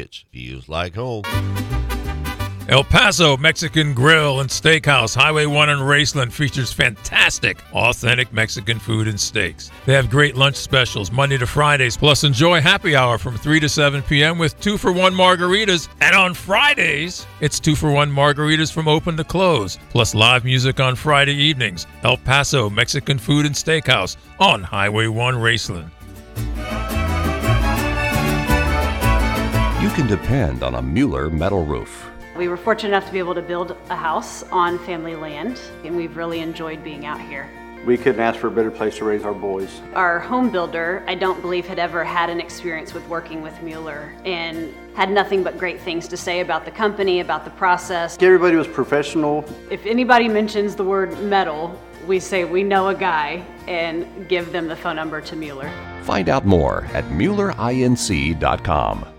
Speaker 12: Feels like home.
Speaker 16: El Paso Mexican Grill and Steakhouse, Highway 1 in Raceland, features fantastic, authentic Mexican food and steaks. They have great lunch specials Monday to Fridays, plus enjoy happy hour from 3 to 7 p.m. with 2 for 1 margaritas. And on Fridays, it's 2 for 1 margaritas from open to close, plus live music on Friday evenings. El Paso Mexican Food and Steakhouse on Highway 1 Raceland.
Speaker 17: Can depend on a Mueller metal roof.
Speaker 18: We were fortunate enough to be able to build a house on family land, and we've really enjoyed being out here.
Speaker 19: We couldn't ask for a better place to raise our boys.
Speaker 18: Our home builder, I don't believe, had ever had an experience with working with Mueller and had nothing but great things to say about the company, about the process.
Speaker 19: Everybody was professional.
Speaker 18: If anybody mentions the word metal, we say we know a guy and give them the phone number to Mueller.
Speaker 17: Find out more at MuellerINC.com.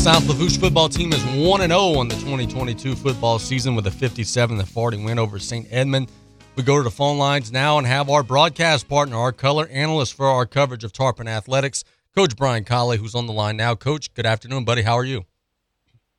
Speaker 3: South Lafourche football team is 1 0 on the 2022 football season with a 57 40 win over St. Edmund. We go to the phone lines now and have our broadcast partner, our color analyst for our coverage of Tarpon Athletics, Coach Brian Callais, who's on the line now. Coach, good afternoon, buddy. How are you?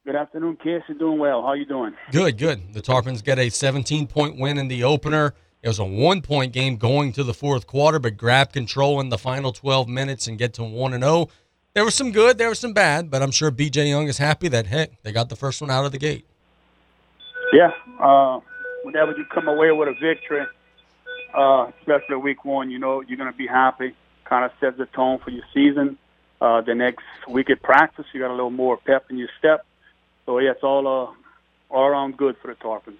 Speaker 20: Good afternoon, Kiss. You're doing well. How are you doing?
Speaker 3: Good, good. The Tarpons get a 17 point win in the opener. It was a one point game going to the fourth quarter, but grab control in the final 12 minutes and get to 1 0 there was some good, there was some bad, but I'm sure BJ Young is happy that heck they got the first one out of the gate.
Speaker 20: Yeah, uh, whenever you come away with a victory, uh, especially week one, you know you're going to be happy. Kind of sets the tone for your season. Uh, the next week at practice, you got a little more pep in your step. So yeah, it's all uh, all around good for the Tarpons.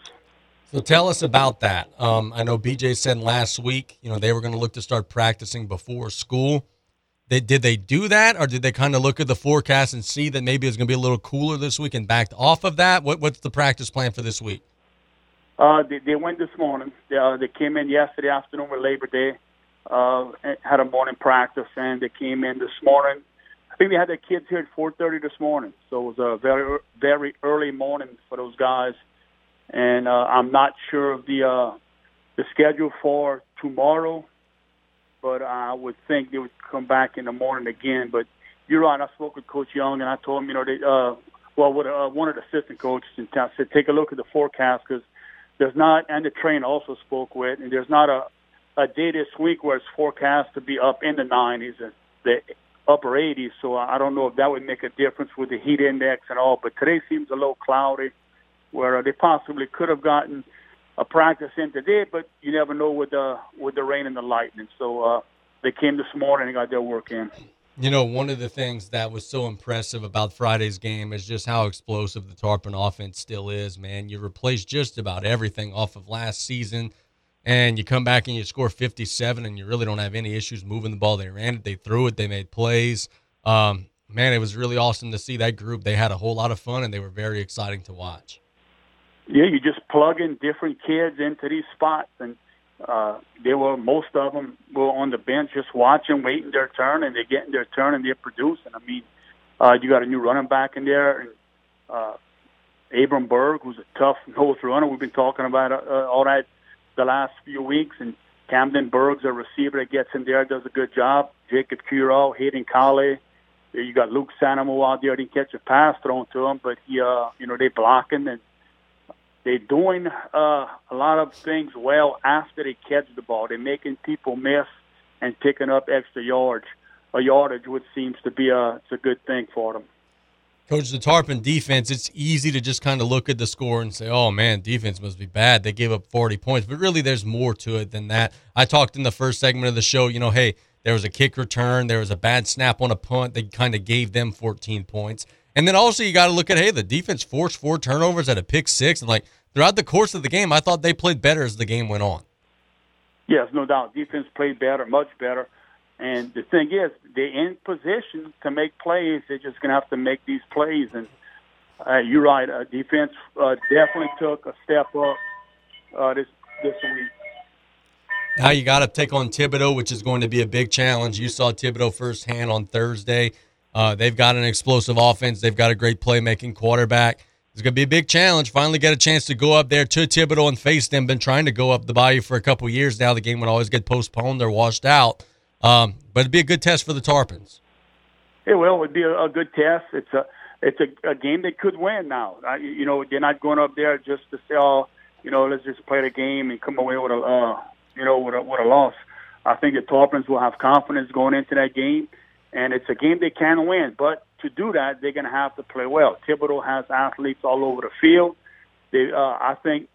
Speaker 3: So tell us about that. Um, I know BJ said last week, you know, they were going to look to start practicing before school. They, did they do that, or did they kind of look at the forecast and see that maybe it's going to be a little cooler this week and backed off of that? What, what's the practice plan for this week?
Speaker 20: Uh, they, they went this morning. They, uh, they came in yesterday afternoon with Labor Day, uh, had a morning practice, and they came in this morning. I think we had their kids here at 4:30 this morning, so it was a very very early morning for those guys. And uh, I'm not sure of the uh, the schedule for tomorrow but I would think they would come back in the morning again. But you're right. I spoke with Coach Young, and I told him, you know, they, uh, well, with uh, one of the assistant coaches in town, said take a look at the forecast because there's not, and the trainer also spoke with, and there's not a a day this week where it's forecast to be up in the 90s. And the upper 80s. So I don't know if that would make a difference with the heat index and all. But today seems a little cloudy, where they possibly could have gotten a practice in today, but you never know with the with the rain and the lightning. So uh, they came this morning and got their work in.
Speaker 3: You know, one of the things that was so impressive about Friday's game is just how explosive the Tarpon offense still is, man. You replace just about everything off of last season, and you come back and you score 57, and you really don't have any issues moving the ball. They ran it, they threw it, they made plays. Um, man, it was really awesome to see that group. They had a whole lot of fun, and they were very exciting to watch.
Speaker 20: Yeah, you just plug in different kids into these spots, and – uh, they were most of them were on the bench just watching, waiting their turn, and they're getting their turn and they're producing. I mean, uh, you got a new running back in there, and uh, Abram Berg, who's a tough nose runner. We've been talking about uh, uh, all that the last few weeks, and Camden Berg's a receiver that gets in there, does a good job. Jacob Curo, Hayden Callais. You got Luke Sanamo out there. Didn't catch a pass thrown to him, but he, uh, you know, they blocking and they're doing uh, a lot of things well after they catch the ball. They're making people miss and picking up extra yards, a yardage, which seems to be a it's a good thing for them.
Speaker 3: Coach, the Tarpon defense, it's easy to just kind of look at the score and say, oh, man, defense must be bad. They gave up 40 points. But really, there's more to it than that. I talked in the first segment of the show, you know, hey, there was a kick return, there was a bad snap on a punt that kind of gave them 14 points. And then also you got to look at hey, the defense forced four turnovers at a pick six, and like throughout the course of the game, I thought they played better as the game went on.
Speaker 20: Yes, no doubt. Defense played better, much better. And the thing is, they're in position to make plays. They're just going to have to make these plays. And uh, you're right. Uh, defense uh, definitely took a step up uh, this this week.
Speaker 3: Now you got to take on Thibodaux, which is going to be a big challenge. You saw Thibodaux firsthand on Thursday. Uh, they've got an explosive offense. They've got a great playmaking quarterback. It's going to be a big challenge. Finally, get a chance to go up there to Thibodaux and face them. Been trying to go up the bayou for a couple years now. The game would always get postponed. They're washed out. Um, but it'd be a good test for the Tarpons.
Speaker 20: It will. It'd be a, a good test. It's a it's a, a game they could win now. I, you know, they're not going up there just to say, oh, you know, let's just play the game and come away with a, uh, you know, with a, with a loss. I think the Tarpons will have confidence going into that game and it's a game they can win. But to do that, they're going to have to play well. Thibodaux has athletes all over the field. They, uh, I think,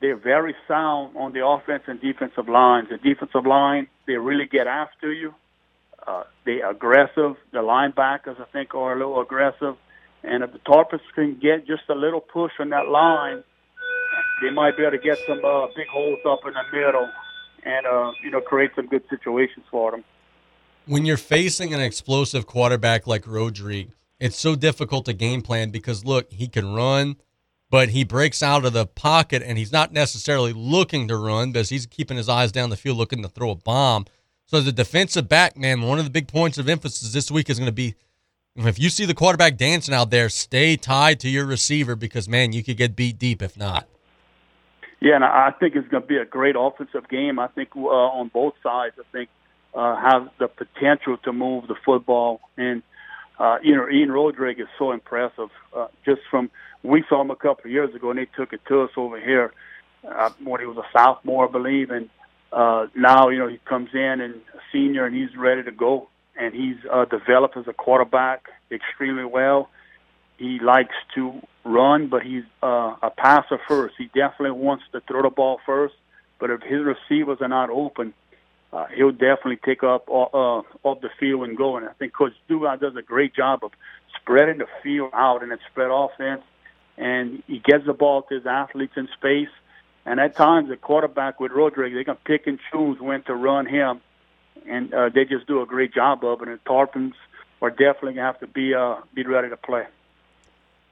Speaker 20: they're very sound on the offense and defensive lines. The defensive line, they really get after you. Uh, they're aggressive. The linebackers, I think, are a little aggressive. And if the Tarpons can get just a little push on that line, they might be able to get some uh, big holes up in the middle and, uh, you know, create some good situations for them
Speaker 3: when you're facing an explosive quarterback like Rodrigue, it's so difficult to game plan because look, he can run, but he breaks out of the pocket and he's not necessarily looking to run because he's keeping his eyes down the field looking to throw a bomb. So as a defensive back, man, one of the big points of emphasis this week is going to be if you see the quarterback dancing out there, stay tied to your receiver because man, you could get beat deep if not.
Speaker 20: Yeah, and I think it's going to be a great offensive game. I think uh, on both sides. I think uh, have the potential to move the football. And uh, you know, Ian Rodrigue is so impressive. Uh, just from we saw him a couple of years ago, and they took it to us over here uh, when he was a sophomore, I believe. And uh, now, you know, he comes in and a senior, and he's ready to go. And he's uh, developed as a quarterback extremely well. He likes to run, but he's uh, a passer first. He definitely wants to throw the ball first. But if his receivers are not open, uh, he'll definitely take up uh, uh, off the field and go. And I think Coach Dugas does a great job of spreading the field out in that spread offense, and he gets the ball to his athletes in space. And at times, the quarterback with Rodrigue, they can pick and choose when to run him, and uh, they just do a great job of it. And Tarpons are definitely gonna have to be uh, be ready to play.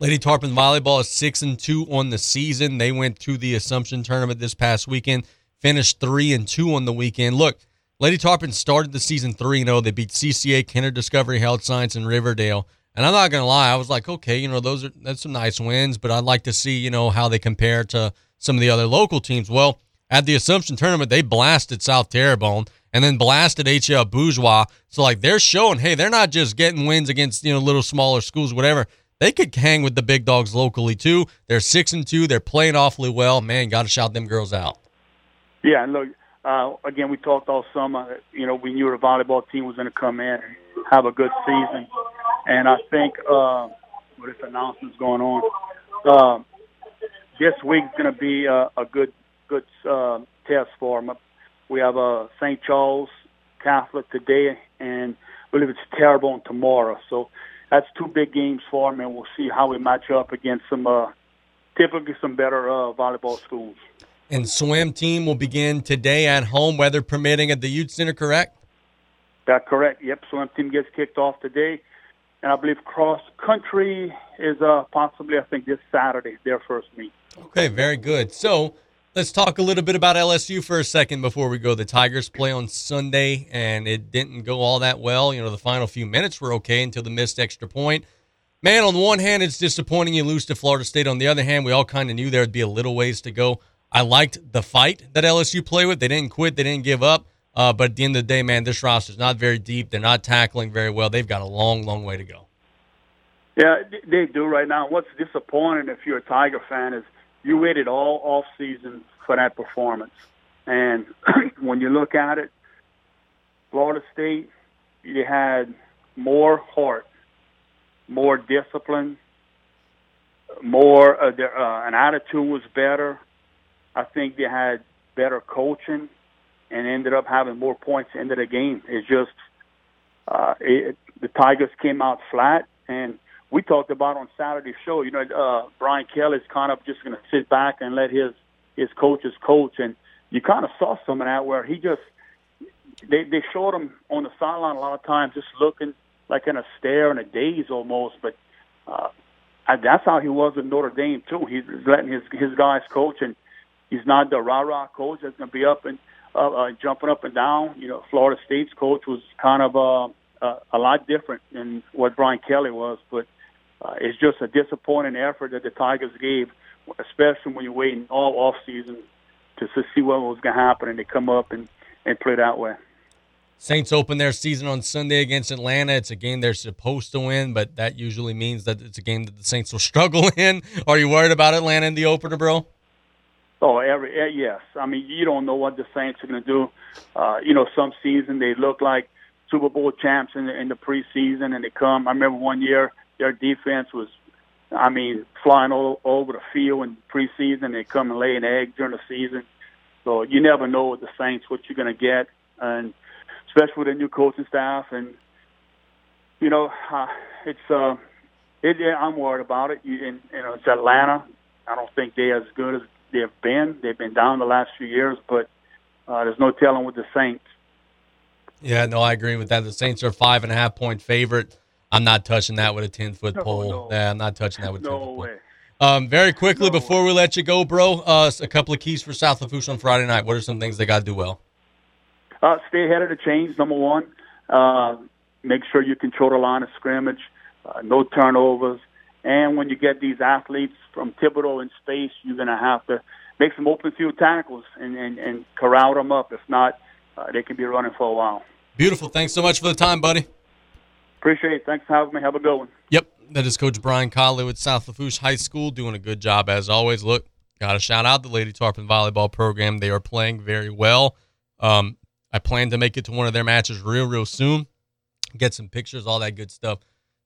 Speaker 3: Lady Tarpon volleyball is six and two on the season. They went to the Assumption tournament this past weekend finished three and two on the weekend. Look, Lady Tarpon started the season three and zero. They beat CCA, Kenner Discovery Health Science, and Riverdale. And I'm not gonna lie, I was like, okay, you know, those are that's some nice wins, but I'd like to see, you know, how they compare to some of the other local teams. Well, at the Assumption tournament, they blasted South Terrebonne and then blasted HL Bourgeois. So like they're showing, hey, they're not just getting wins against you know little smaller schools, whatever. They could hang with the big dogs locally too. They're six and two. They're playing awfully well. Man, got to shout them girls out.
Speaker 20: Yeah, and look, uh, again, we talked all summer. You know, we knew the volleyball team was going to come in. And have a good season. And I think uh, with this announcements going on, uh, this week's going to be a, a good good uh, test for them. We have uh, St. Charles Catholic today, and I believe it's Terrebonne tomorrow. So that's two big games for them, and we'll see how we match up against some uh, typically some better uh, volleyball schools.
Speaker 3: And swim team will begin today at home, weather permitting, at the Youth Center. Correct?
Speaker 20: That correct. Yep, swim team gets kicked off today, and I believe cross country is uh, possibly I think this Saturday their first meet.
Speaker 3: Okay, very good. So let's talk a little bit about LSU for a second before we go. The Tigers play on Sunday, and it didn't go all that well. You know, the final few minutes were okay until the missed extra point. Man, on the one hand, it's disappointing you lose to Florida State. On the other hand, we all kind of knew there'd be a little ways to go. I liked the fight that LSU played with. They didn't quit, they didn't give up. Uh, but at the end of the day, man, this roster's not very deep. They're not tackling very well. They've got a long, long way to go.
Speaker 20: Yeah, they do right now. What's disappointing if you're a Tiger fan is you waited all off season for that performance. And when you look at it, Florida State, you had more heart, more discipline, more uh, their, uh, an attitude was better. I think they had better coaching and ended up having more points into the game. It's just uh, it, the Tigers came out flat, and we talked about on Saturday's show. You know, uh, Brian Kelly's kind of just going to sit back and let his his coaches coach, and you kind of saw some of that where he just they they showed him on the sideline a lot of times just looking like in a stare and a daze almost, but uh, that's how he was at Notre Dame too. He's letting his his guys coach, and he's not the rah rah coach that's going to be up and uh, uh, jumping up and down. You know, Florida State's coach was kind of uh, uh, a lot different than what Brian Kelly was, but uh, it's just a disappointing effort that the Tigers gave, especially when you're waiting all off season to, to see what was going to happen, and they come up and and play that way.
Speaker 3: Saints open their season on Sunday against Atlanta. It's a game they're supposed to win, but that usually means that it's a game that the Saints will struggle in. Are you worried about Atlanta in the opener, bro?
Speaker 20: Oh, every eh, yes. I mean, you don't know what the Saints are going to do. Uh, you know, some season they look like Super Bowl champs in the, in the preseason, and they come. I remember one year their defense was, I mean, flying all over the field in preseason. They come and lay an egg during the season. So you never know with the Saints what you're going to get, and especially with a new coaching staff. And you know, uh, it's uh, it, yeah, I'm worried about it. You, and, you know, it's Atlanta. I don't think they're as good as they've been. They've been down the last few years, but uh, there's no telling with the Saints.
Speaker 3: Yeah, no, I agree with that. The Saints are five and a half point favorite. I'm not touching that with a 10 foot pole. No. Yeah, I'm not touching that with a 10 no foot way. pole. Um, very quickly no before we let you go, bro, uh, a couple of keys for South Lafourche on Friday night. What are some things they got to do well?
Speaker 20: Uh, stay ahead of the chains, number one. Uh, make sure you control the line of scrimmage, uh, no turnovers. And when you get these athletes from Thibodaux in space, you're going to have to make some open field tackles and, and, and corral them up. If not, uh, they can be running for a while.
Speaker 3: Beautiful. Thanks so much for the time, buddy.
Speaker 20: Appreciate it. Thanks for having me. Have a good one.
Speaker 3: Yep. That is Coach Brian Callais with South Lafourche High School doing a good job as always. Look, got to shout out the Lady Tarpon volleyball program. They are playing very well. Um, I plan to make it to one of their matches real, real soon. Get some pictures, all that good stuff.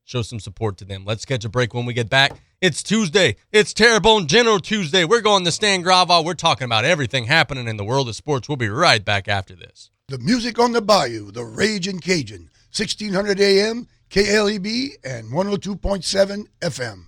Speaker 3: Show some support to them. Let's catch a break when we get back. It's Tuesday. It's Terrebonne General Tuesday. We're going to Stan Gravois. We're talking about everything happening in the world of sports. We'll be right back after this.
Speaker 21: The music on the bayou, the Raging Cajun 1600 AM, KLEB, and 102.7 FM.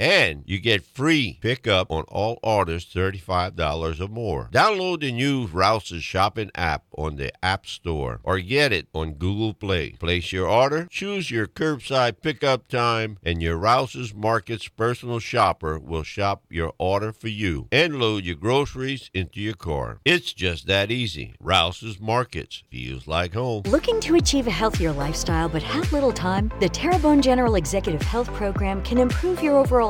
Speaker 12: And you get free pickup on all orders $35 or more. Download the new Rouse's shopping app on the App Store or get it on Google Play. Place your order, choose your curbside pickup time, and your Rouse's Markets personal shopper will shop your order for you and load your groceries into your car. It's just that easy. Rouse's Markets feels like home.
Speaker 13: Looking to achieve a healthier lifestyle but have little time? The Terrebonne General Executive Health Program can improve your overall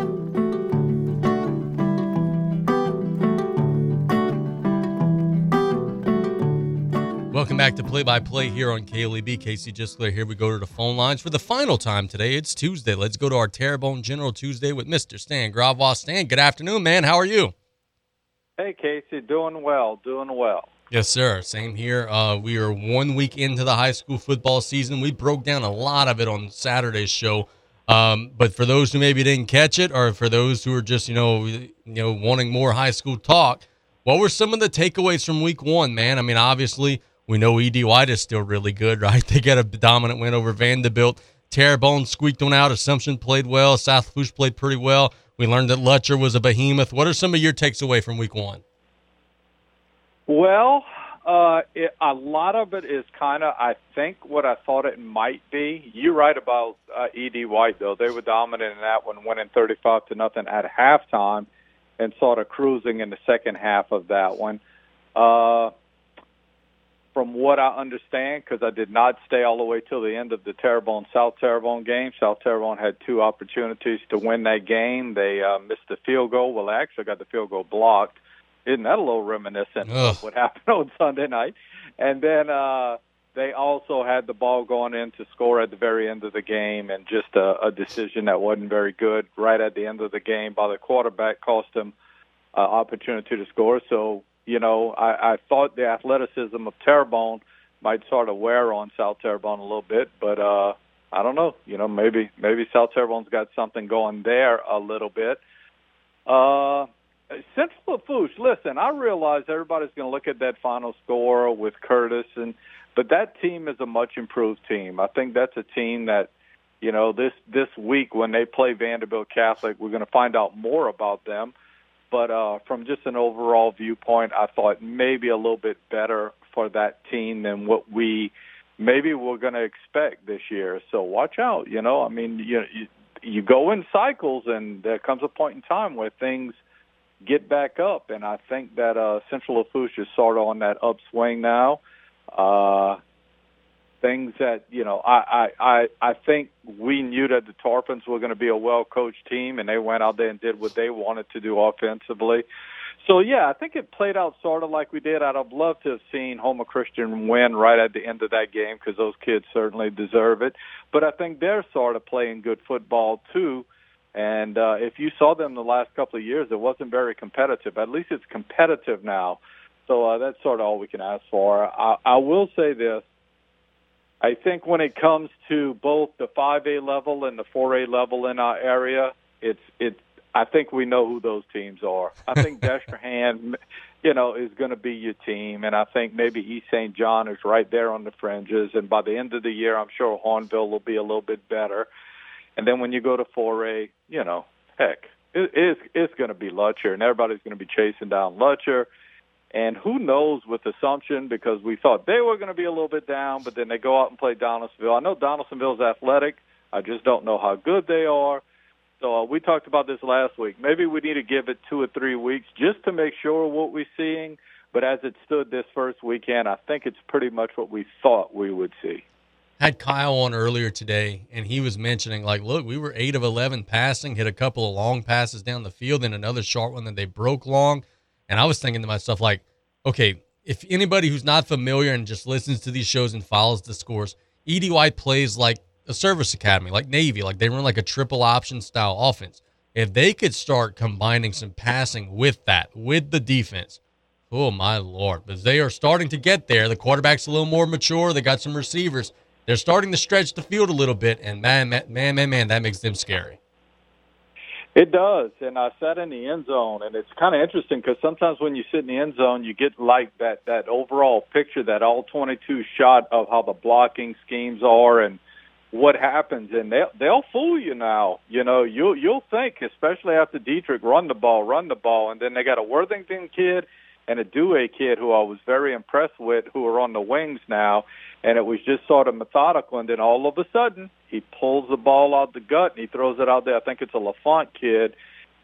Speaker 3: Welcome back to Play by Play here on KLEB. Casey Gisler here. We go to the phone lines for the final time today. It's Tuesday. Let's go to our Terrebonne General Tuesday with Mr. Stan Gravois. Stan, good afternoon, man. How are you?
Speaker 22: Hey, Casey. Doing well. Doing well.
Speaker 3: Yes, sir. Same here. Uh, we are one week into the high school football season. We broke down a lot of it on Saturday's show. Um, but for those who maybe didn't catch it, or for those who are just you know you know wanting more high school talk, what were some of the takeaways from week one, man? I mean, obviously we know E.D. White is still really good, right? They get a dominant win over Vandebilt. Terrebonne squeaked one out. Assumption played well. South Lafourche played pretty well. We learned that Lutcher was a behemoth. What are some of your takes away from week one?
Speaker 22: Well, uh, it, a lot of it is kind of, I think, what I thought it might be. You're right about uh, Ed White, though. They were dominant in that one, winning 35 to nothing at halftime, and sort of cruising in the second half of that one. Uh, from what I understand, because I did not stay all the way till the end of the Terrebonne South Terrebonne game. South Terrebonne had two opportunities to win that game. They uh, missed the field goal. Well, they actually got the field goal blocked. Isn't that a little reminiscent
Speaker 3: Ugh.
Speaker 22: of what happened on Sunday night? And then uh, they also had the ball going in to score at the very end of the game, and just a, a decision that wasn't very good right at the end of the game by the quarterback cost them uh, opportunity to score. So you know, I, I thought the athleticism of Terrebonne might sort of wear on South Terrebonne a little bit, but uh, I don't know. You know, maybe maybe South Terrebonne's got something going there a little bit. Uh, Central Lafourche, listen, I realize everybody's going to look at that final score with Curtis, and but that team is a much improved team. I think that's a team that, you know, this this week when they play Vandebilt Catholic, we're going to find out more about them. But uh, from just an overall viewpoint, I thought maybe a little bit better for that team than what we maybe we're going to expect this year. So watch out. You know, I mean, you you, you go in cycles, and there comes a point in time where things get back up. And I think that uh, Central Lafourche is sort of on that upswing now. Uh, things that you know, I, I I think we knew that the Tarpons were going to be a well coached team, and they went out there and did what they wanted to do offensively. So yeah, I think it played out sort of like we did. I'd have loved to have seen Houma Christian win right at the end of that game because those kids certainly deserve it. But I think they're sort of playing good football too. And uh, if you saw them the last couple of years, it wasn't very competitive. At least it's competitive now. So uh, that's sort of all we can ask for. I, I will say this: I think when it comes to both the 5A level and the 4A level in our area, it's it. I think we know who those teams are. I think Destrehan, you know, is going to be your team, and I think maybe East St. John is right there on the fringes. And by the end of the year, I'm sure Hahnville will be a little bit better. And then when you go to 4A, you know, heck, it, it's it's going to be Lutcher, and everybody's going to be chasing down Lutcher. And who knows with Assumption because we thought they were going to be a little bit down, but then they go out and play Donaldsonville. I know Donaldsonville's athletic. I just don't know how good they are. So uh, we talked about this last week. Maybe we need to give it two or three weeks just to make sure what we're seeing. But as it stood this first weekend, I think it's pretty much what we thought we would see.
Speaker 3: Had Kyle on earlier today, and he was mentioning like, look, we were eight of eleven passing, hit a couple of long passes down the field, and another short one that they broke long. And I was thinking to myself, like, okay, if anybody who's not familiar and just listens to these shows and follows the scores, E.D. White plays like a service academy, like Navy, like they run like a triple option style offense. If they could start combining some passing with that, with the defense, oh my lord! Because they are starting to get there. The quarterback's a little more mature. They got some receivers. They're starting to stretch the field a little bit, and man, man, man, man, man that makes them scary.
Speaker 22: It does, and I sat in the end zone, and it's kind of interesting because sometimes when you sit in the end zone, you get like that that overall picture, that all 22 shot of how the blocking schemes are and what happens, and they'll they'll fool you now. You know, you'll you'll think, especially after Dietrich, run the ball, run the ball, and then they got a Worthington kid and a Dewey kid who I was very impressed with, who are on the wings now, and it was just sort of methodical. And then all of a sudden, he pulls the ball out the gut and he throws it out there. I think it's a Lafont kid.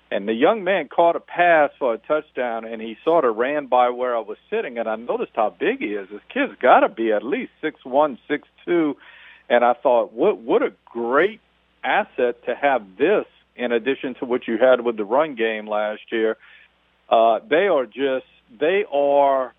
Speaker 22: And the young man caught a pass for a touchdown, and he sort of ran by where I was sitting, and I noticed how big he is. This kid's got to be at least six one, six two, and I thought, what what a great asset to have this in addition to what you had with the run game last year. Uh, they are just they are,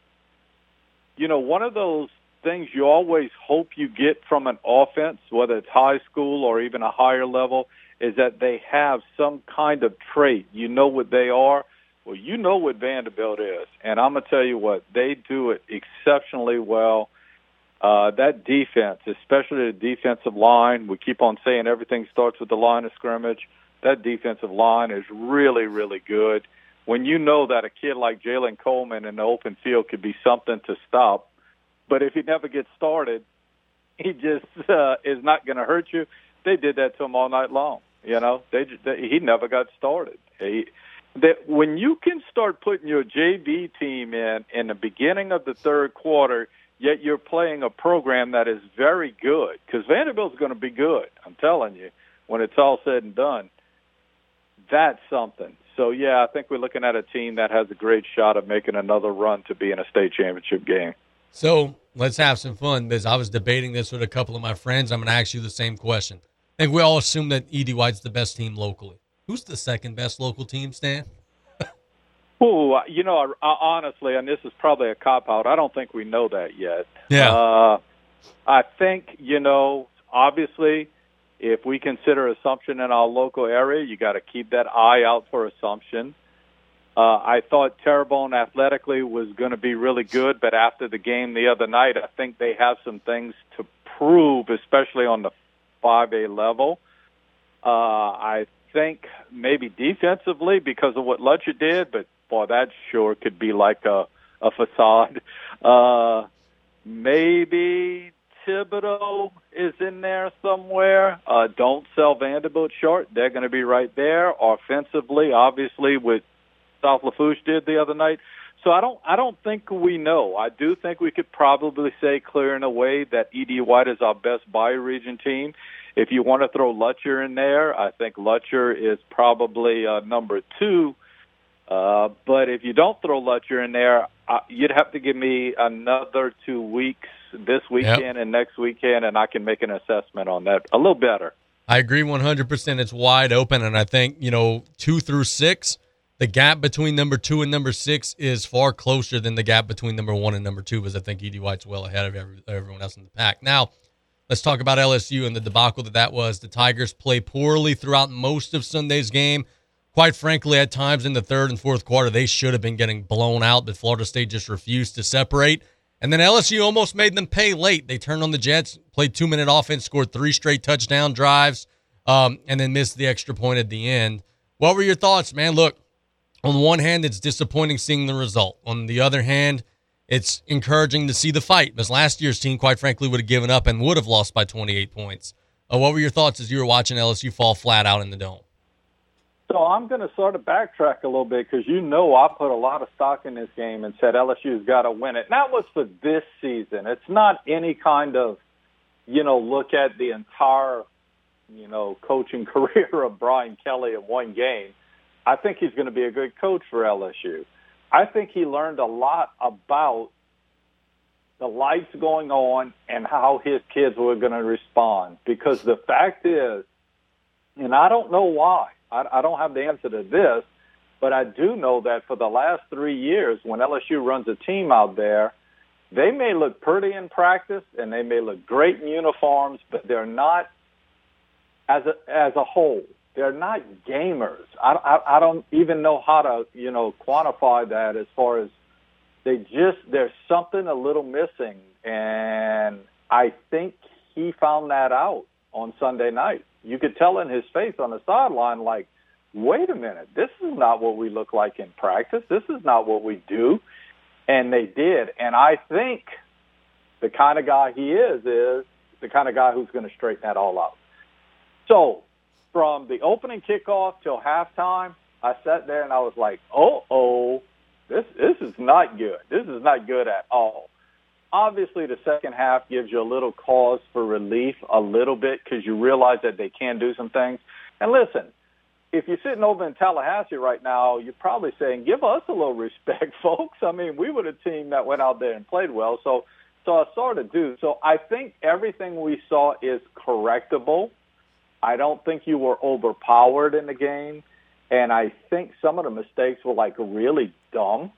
Speaker 22: you know, one of those things you always hope you get from an offense, whether it's high school or even a higher level, is that they have some kind of trait. You know what they are. Well, you know what Vandebilt is, and I'm gonna tell you what they do it exceptionally well. Uh, that defense, especially the defensive line, we keep on saying everything starts with the line of scrimmage. That defensive line is really, really good. When you know that a kid like Jalen Coleman in the open field could be something to stop, but if he never gets started, he just uh, is not going to hurt you. They did that to him all night long. You know, they, they he never got started. He, that when you can start putting your JV team in in the beginning of the third quarter, yet you're playing a program that is very good because Vandebilt's going to be good. I'm telling you, when it's all said and done, that's something. So yeah, I think we're looking at a team that has a great shot of making another run to be in a state championship game.
Speaker 3: So let's have some fun because I was debating this with a couple of my friends. I'm going to ask you the same question. I think we all assume that E.D. White's the best team locally. Who's the second best local team, Stan?
Speaker 22: Oh, you know, I, honestly, and this is probably a cop out. I don't think we know that yet.
Speaker 3: Yeah.
Speaker 22: Uh, I think you know, obviously, if we consider Assumption in our local area, you got to keep that eye out for Assumption. Uh, I thought Terrebonne athletically was going to be really good, but after the game the other night, I think they have some things to prove, especially on the 5A level. Uh, I think maybe defensively because of what Lutcher did, but boy, that sure could be like a, a facade. Uh, maybe Thibodaux is in there somewhere. Uh, don't sell Vandebilt short. They're going to be right there. Offensively, obviously, with South Lafourche did the other night. So I don't I don't think we know. I do think we could probably say clear and away that E.D. White is our best Bayou Region team. If you want to throw Lutcher in there, I think Lutcher is probably uh, number two. Uh, but if you don't throw Lutcher in there, uh, you'd have to give me another two weeks this weekend yep. and next weekend, and I can make an assessment on that a little better.
Speaker 3: I agree 100%. It's wide open, and I think, you know, two through six – the gap between number two and number six is far closer than the gap between number one and number two, because I think E.D. White's well ahead of every, everyone else in the pack. Now, let's talk about LSU and the debacle that that was. The Tigers play poorly throughout most of Sunday's game. Quite frankly, at times in the third and fourth quarter, they should have been getting blown out, but Florida State just refused to separate. And then LSU almost made them pay late. They turned on the Jets, played two minute offense, scored three straight touchdown drives, um, and then missed the extra point at the end. What were your thoughts, man? Look, on one hand, it's disappointing seeing the result. On the other hand, it's encouraging to see the fight because last year's team, quite frankly, would have given up and would have lost by 28 points. Uh, what were your thoughts as you were watching LSU fall flat out in the dome?
Speaker 22: So I'm going to sort of backtrack a little bit because you know I put a lot of stock in this game and said LSU's got to win it. And that was for this season. It's not any kind of, you know, look at the entire, you know, coaching career of Brian Kelly in one game. I think he's going to be a good coach for LSU. I think he learned a lot about the lights going on and how his kids were going to respond. Because the fact is, and I don't know why, I, I don't have the answer to this, but I do know that for the last three years, when LSU runs a team out there, they may look pretty in practice and they may look great in uniforms, but they're not as a as a whole. They're not gamers. I, I, I don't even know how to you know quantify that as far as they just there's something a little missing, and I think he found that out on Sunday night. You could tell in his face on the sideline, like, wait a minute, this is not what we look like in practice. This is not what we do. And they did. And I think the kind of guy he is is the kind of guy who's going to straighten that all out. So from the opening kickoff till halftime, I sat there and I was like, oh, oh, this this is not good. This is not good at all. Obviously, the second half gives you a little cause for relief, a little bit, because you realize that they can do some things. And listen, if you're sitting over in Tallahassee right now, you're probably saying, "Give us a little respect, folks." I mean, we were the team that went out there and played well, so so I sort of do. So I think everything we saw is correctable. I don't think you were overpowered in the game, and I think some of the mistakes were like really dumb.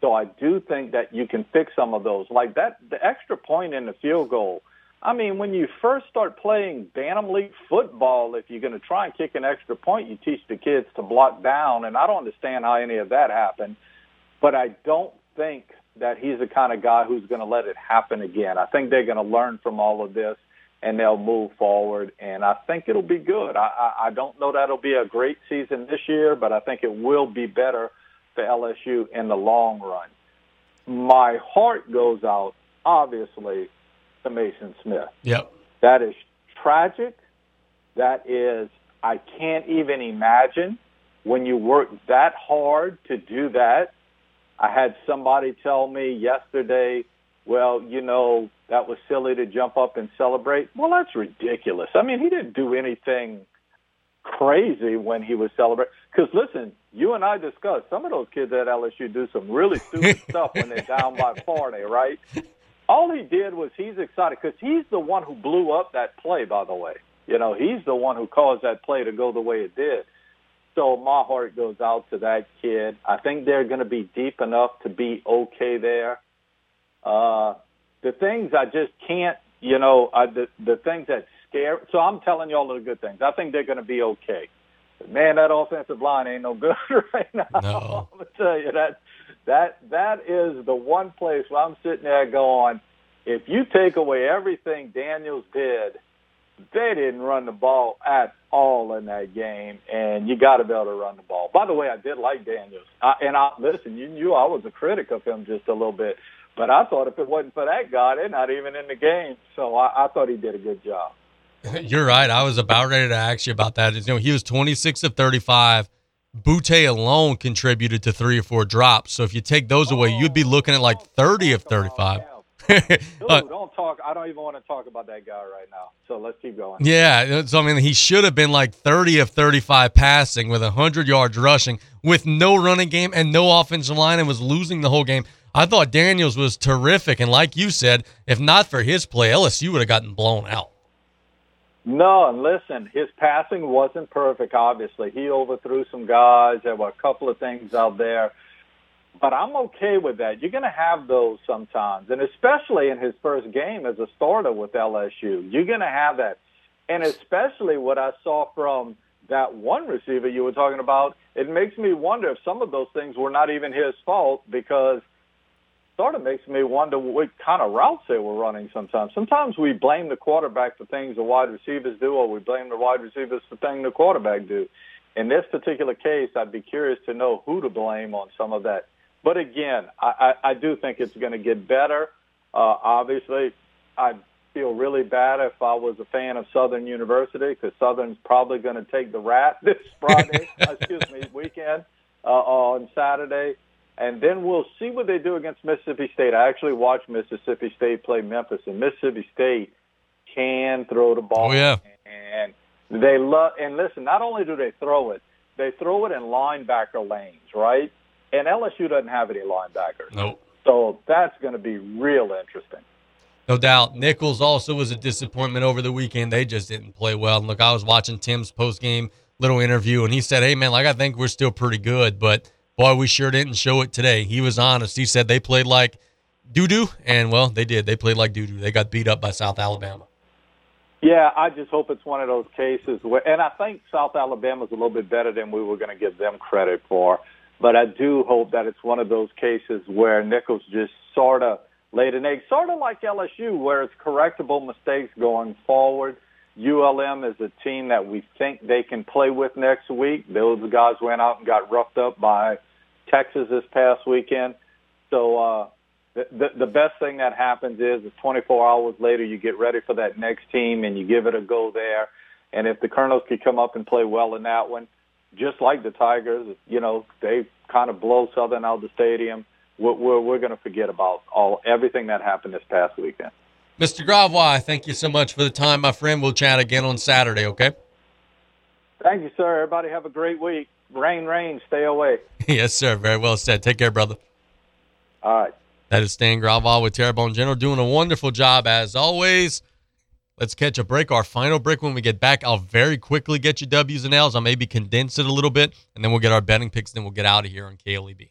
Speaker 22: So I do think that you can fix some of those, like that the extra point in the field goal. I mean, when you first start playing Bantam League football, if you're going to try and kick an extra point, you teach the kids to block down, and I don't understand how any of that happened. But I don't think that he's the kind of guy who's going to let it happen again. I think they're going to learn from all of this and they'll move forward, and I think it'll be good. I, I, I don't know that it'll be a great season this year, but I think it will be better for LSU in the long run. My heart goes out, obviously, to Maason Smith.
Speaker 3: Yep.
Speaker 22: That is tragic. That is, I can't even imagine when you work that hard to do that. I had somebody tell me yesterday, well, you know, that was silly to jump up and celebrate. Well, that's ridiculous. I mean, he didn't do anything crazy when he was celebrating. Because listen, you and I discussed some of those kids at LSU do some really stupid stuff when they're down by 40, right? All he did was he's excited because he's the one who blew up that play. By the way, you know he's the one who caused that play to go the way it did. So my heart goes out to that kid. I think they're going to be deep enough to be okay there. Uh, the things I just can't, you know, I, the the things that scare. So I'm telling you all the good things. I think they're going to be okay. But man, that offensive line ain't no good right now.
Speaker 3: No.
Speaker 22: I'm gonna tell you that that that is the one place where I'm sitting there going, if you take away everything Daniels did, they didn't run the ball at all in that game, and you got to be able to run the ball. By the way, I did like Daniels, I, and I listen. You knew I was a critic of him just a little bit, but I thought if it wasn't for that guy, they're not even in the game. So I, I thought he did a good job.
Speaker 3: You're right. I was about ready to ask you about that. You know, he was 26 of 35. Boutte alone contributed to three or four drops. So if you take those away, you'd be oh, looking at like 30 of 35.
Speaker 22: Ooh, don't talk. I don't even want to talk about that guy right now. So let's keep going.
Speaker 3: Yeah, uh, so I mean, he should have been like 30 of 35 passing with 100 yards rushing with no running game and no offensive line and was losing the whole game. I thought Daniels was terrific. And like you said, if not for his play, LSU would have gotten blown out.
Speaker 22: No, and listen, his passing wasn't perfect, obviously. He overthrew some guys. There were a couple of things out there. But I'm okay with that. You're going to have those sometimes. And especially in his first game as a starter with LSU, you're going to have that. And especially what I saw from that one receiver you were talking about, it makes me wonder if some of those things were not even his fault because sort of makes me wonder what kind of routes they were running sometimes. Sometimes we blame the quarterback for things the wide receivers do, or we blame the wide receivers for things the quarterback do. In this particular case, I'd be curious to know who to blame on some of that. But again, I, I, I do think it's going to get better. Uh, obviously, I feel really bad if I was a fan of Southern University because Southern's probably going to take the rat this Friday, excuse me, weekend uh, on Saturday. And then we'll see what they do against Mississippi State. I actually watched Mississippi State play Memphis, and Mississippi State can throw the ball.
Speaker 3: Oh yeah,
Speaker 22: and they love. And listen, not only do they throw it, they throw it in linebacker lanes, right? And LSU doesn't have any linebackers.
Speaker 3: Nope.
Speaker 22: So that's going to be real interesting.
Speaker 3: No doubt. Nicholls also was a disappointment over the weekend. They just didn't play well. And look, I was watching Tim's post game little interview, and he said, "Hey man, like I think we're still pretty good, but boy, we sure didn't show it today." He was honest. He said they played like doo doo, and well, they did. They played like doo doo. They got beat up by South Alabama.
Speaker 22: Yeah, I just hope it's one of those cases where, and I think South Alabama's a little bit better than we were going to give them credit for. But I do hope that it's one of those cases where Nicholls just sort of laid an egg, sort of like LSU, where it's correctable mistakes going forward. ULM is a team that we think they can play with next week. Those guys went out and got roughed up by Texas this past weekend. So uh, the, the, the best thing that happens is, is 24 hours later you get ready for that next team and you give it a go there. And if the Colonels could come up and play well in that one, just like the Tigers, you know, they kind of blow Southern out of the stadium. We're, we're, we're going to forget about all everything that happened this past weekend.
Speaker 3: Mr. Gravois, thank you so much for the time, my friend. We'll chat again on Saturday, okay?
Speaker 22: Thank you, sir. Everybody have a great week. Rain, rain, stay away.
Speaker 3: yes, sir. Very well said. Take care, brother.
Speaker 22: All right.
Speaker 3: That is Stan Gravois with Terrebonne General doing a wonderful job as always. Let's catch a break. Our final break when we get back. I'll very quickly get you W's and L's. I'll maybe condense it a little bit, and then we'll get our betting picks. Then we'll get out of here on KLEB.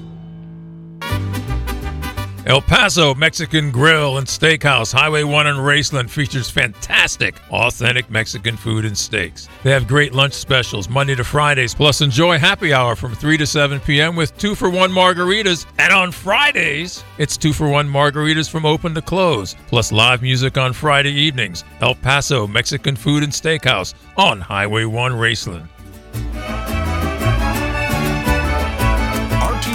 Speaker 16: El Paso Mexican Grill and Steakhouse, Highway 1 in Raceland, features fantastic, authentic Mexican food and steaks. They have great lunch specials Monday to Fridays, plus enjoy happy hour from 3 to 7 p.m. with two for one margaritas. And on Fridays, it's two for one margaritas from open to close, plus live music on Friday evenings. El Paso Mexican Food and Steakhouse on Highway 1 Raceland.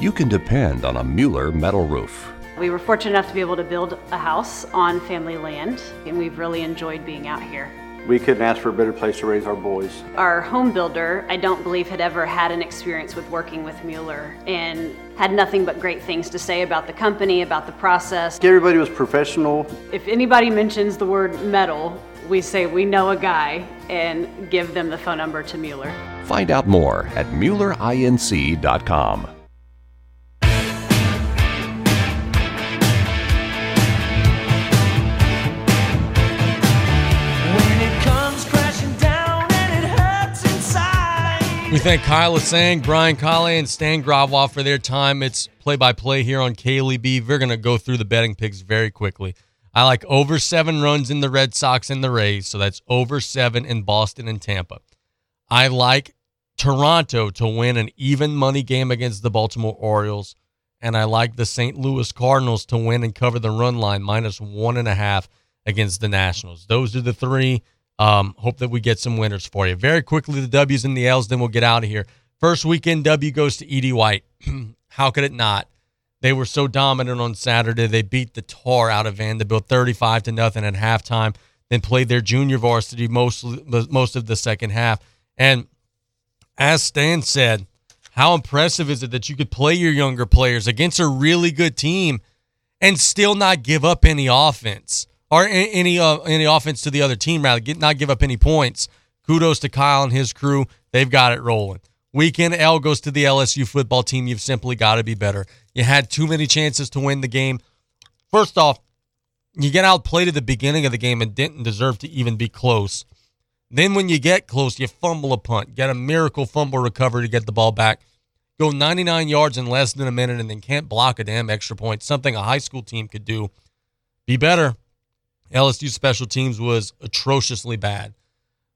Speaker 17: You can depend on a Mueller metal roof.
Speaker 18: We were fortunate enough to be able to build a house on family land, and we've really enjoyed being out here.
Speaker 19: We couldn't ask for a better place to raise our boys.
Speaker 18: Our home builder, I don't believe, had ever had an experience with working with Mueller and had nothing but great things to say about the company, about the process.
Speaker 19: Everybody was professional.
Speaker 18: If anybody mentions the word metal, we say we know a guy and give them the phone number to Mueller.
Speaker 17: Find out more at MuellerINC.com.
Speaker 3: We thank Kyle Lasseigne, Brian Callais, and Stan Gravois for their time. It's play by play here on KLEB. We're going to go through the betting picks very quickly. I like over seven runs in the Red Sox and the Rays, so that's over seven in Boston and Tampa. I like Toronto to win an even money game against the Baltimore Orioles, and I like the St. Louis Cardinals to win and cover the run line minus one and a half against the Nationals. Those are the three. Um, hope that we get some winners for you. Very quickly, the W's and the L's, then we'll get out of here. First weekend W goes to E.D. White. How could it not? They were so dominant on Saturday. They beat the tar out of Vandebilt 35 to nothing at halftime, then played their junior varsity most, most of the second half. And as Stan said, how impressive is it that you could play your younger players against a really good team and still not give up any offense? Or any uh, any offense to the other team, rather get, not give up any points. Kudos to Kyle and his crew; they've got it rolling. Weekend L goes to the LSU football team. You've simply got to be better. You had too many chances to win the game. First off, you get outplayed at the beginning of the game and didn't deserve to even be close. Then when you get close, you fumble a punt, get a miracle fumble recovery to get the ball back, go 99 yards in less than a minute, and then can't block a damn extra point. Something a high school team could do. Be better. LSU special teams was atrociously bad.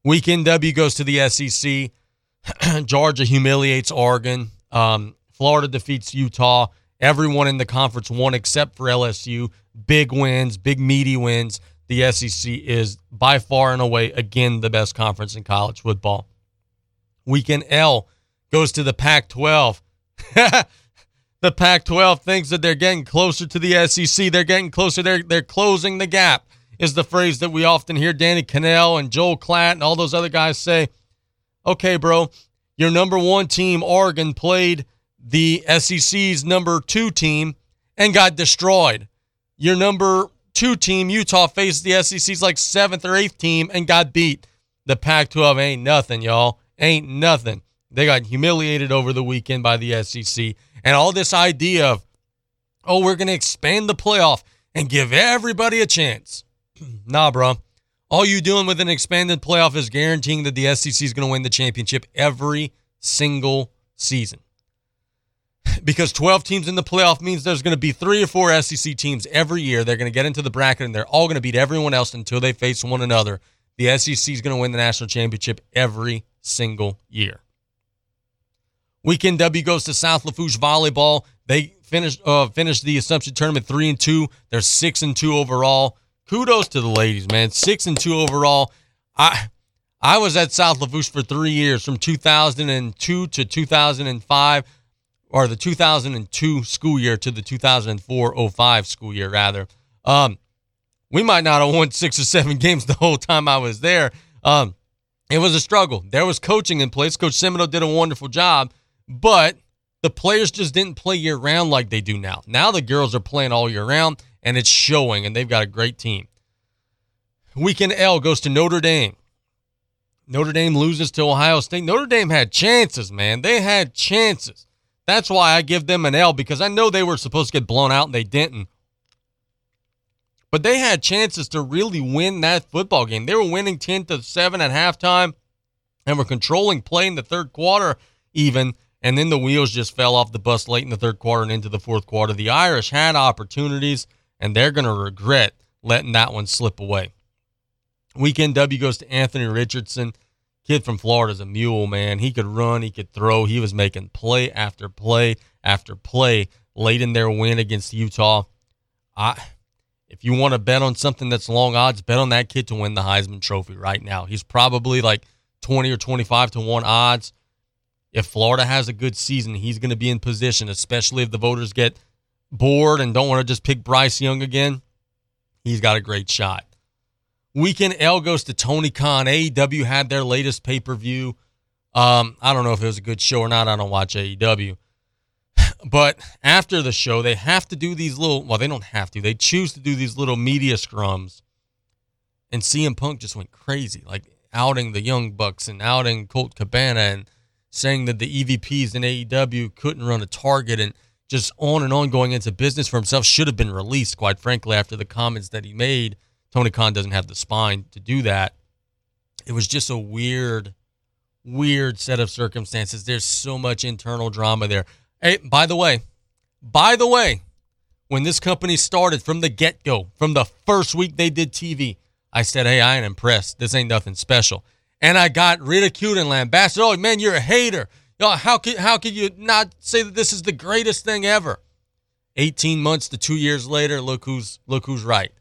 Speaker 3: Weekend W goes to the SEC. Georgia humiliates Oregon. Um, Florida defeats Utah. Everyone in the conference won except for LSU. Big wins, big meaty wins. The SEC is by far and away, again, the best conference in college football. Weekend L goes to the Pac 12. the Pac 12 thinks that they're getting closer to the SEC. They're getting closer. They're, they're closing the gap, is the phrase that we often hear Danny Kanell and Joel Klatt and all those other guys say okay, bro, your number one team, Oregon, played the SEC's number two team and got destroyed. Your number two team, Utah, faced the SEC's like seventh or eighth team and got beat. The Pac 12 ain't nothing, y'all. Ain't nothing. They got humiliated over the weekend by the SEC. And all this idea of, oh, we're going to expand the playoff and give everybody a chance. Nah, bro. All you doing with an expanded playoff is guaranteeing that the SEC is going to win the championship every single season. Because 12 teams in the playoff means there's going to be three or four SEC teams every year. They're going to get into the bracket and they're all going to beat everyone else until they face one another. The SEC is going to win the national championship every single year. Weekend W goes to South Lafourche volleyball. They finished uh, finished the Assumption tournament three and two. They're six and two overall kudos to the ladies, man. Six and two overall. I I was at South Lafourche for three years, from 2002 to 2005, or the 2002 school year to the 2004-05 school year, rather. Um, we might not have won six or seven games the whole time I was there. Um, it was a struggle. There was coaching in place. Coach Semino did a wonderful job, but the players just didn't play year round like they do now. Now the girls are playing all year round and it's showing, and they've got a great team. Weekend L goes to Notre Dame. Notre Dame loses to Ohio State. Notre Dame had chances, man. They had chances. That's why I give them an L because I know they were supposed to get blown out and they didn't. But they had chances to really win that football game. They were winning 10 to 7 at halftime and were controlling play in the third quarter, even. And then the wheels just fell off the bus late in the third quarter and into the fourth quarter. The Irish had opportunities and they're going to regret letting that one slip away. Weekend W goes to Anthony Richardson. Kid from Florida is a mule, man. He could run, he could throw. He was making play after play after play late in their win against Utah. I if you want to bet on something that's long odds, bet on that kid to win the Heisman Trophy right now. He's probably like 20 or 25 to 1 odds. If Florida has a good season, he's going to be in position, especially if the voters get bored and don't want to just pick Bryce Young again, he's got a great shot. Weekend L goes to Tony Khan. AEW had their latest pay per view. Um, I don't know if it was a good show or not. I don't watch AEW. But after the show, they have to do these little, well, they don't have to. They choose to do these little media scrums. And CM Punk just went crazy, like outing the Young Bucks and outing Colt Cabana and saying that the EVPs in AEW couldn't run a target. And just on and on going into business for himself should have been released, quite frankly, after the comments that he made. Tony Khan doesn't have the spine to do that. It was just a weird, weird set of circumstances. There's so much internal drama there. Hey, by the way, by the way, when this company started from the get go, from the first week they did TV, I said, hey, I ain't impressed. This ain't nothing special. And I got ridiculed and lambasted. Oh, man, you're a hater. Oh, how could how could you not say that this is the greatest thing ever? 18 months to 2 years later, look who's look who's right.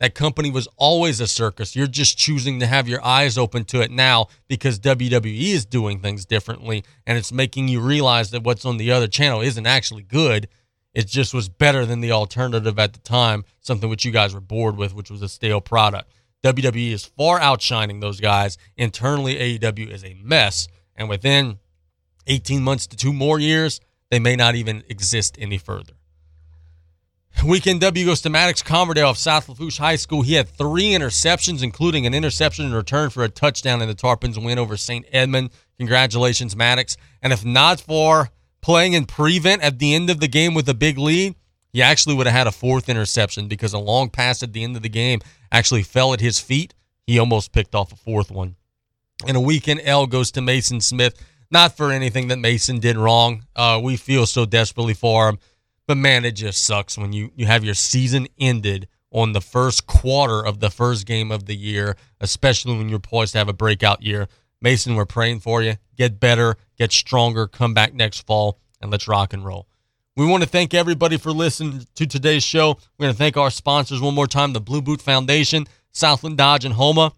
Speaker 3: That company was always a circus. You're just choosing to have your eyes open to it now because WWE is doing things differently and it's making you realize that what's on the other channel isn't actually good. It just was better than the alternative at the time, something which you guys were bored with, which was a stale product. WWE is far outshining those guys. Internally, AEW is a mess. And within 18 months to two more years, they may not even exist any further. Weekend W goes to Maddox Converdale of South Lafourche High School. He had three interceptions, including an interception in return for a touchdown in the Tarpons win over St. Edmund. Congratulations, Maddox. And if not for playing in prevent at the end of the game with a big lead, he actually would have had a fourth interception because a long pass at the end of the game actually fell at his feet. He almost picked off a fourth one. And a weekend L goes to Maason Smith. Not for anything that Maason did wrong. Uh, we feel so desperately for him. But man, it just sucks when you, you have your season ended on the first quarter of the first game of the year, especially when you're poised to have a breakout year. Maason, we're praying for you. Get better, get stronger, come back next fall, and let's rock and roll. We want to thank everybody for listening to today's show. We're going to thank our sponsors one more time the Blue Boot Foundation, Southland Dodge and Houma,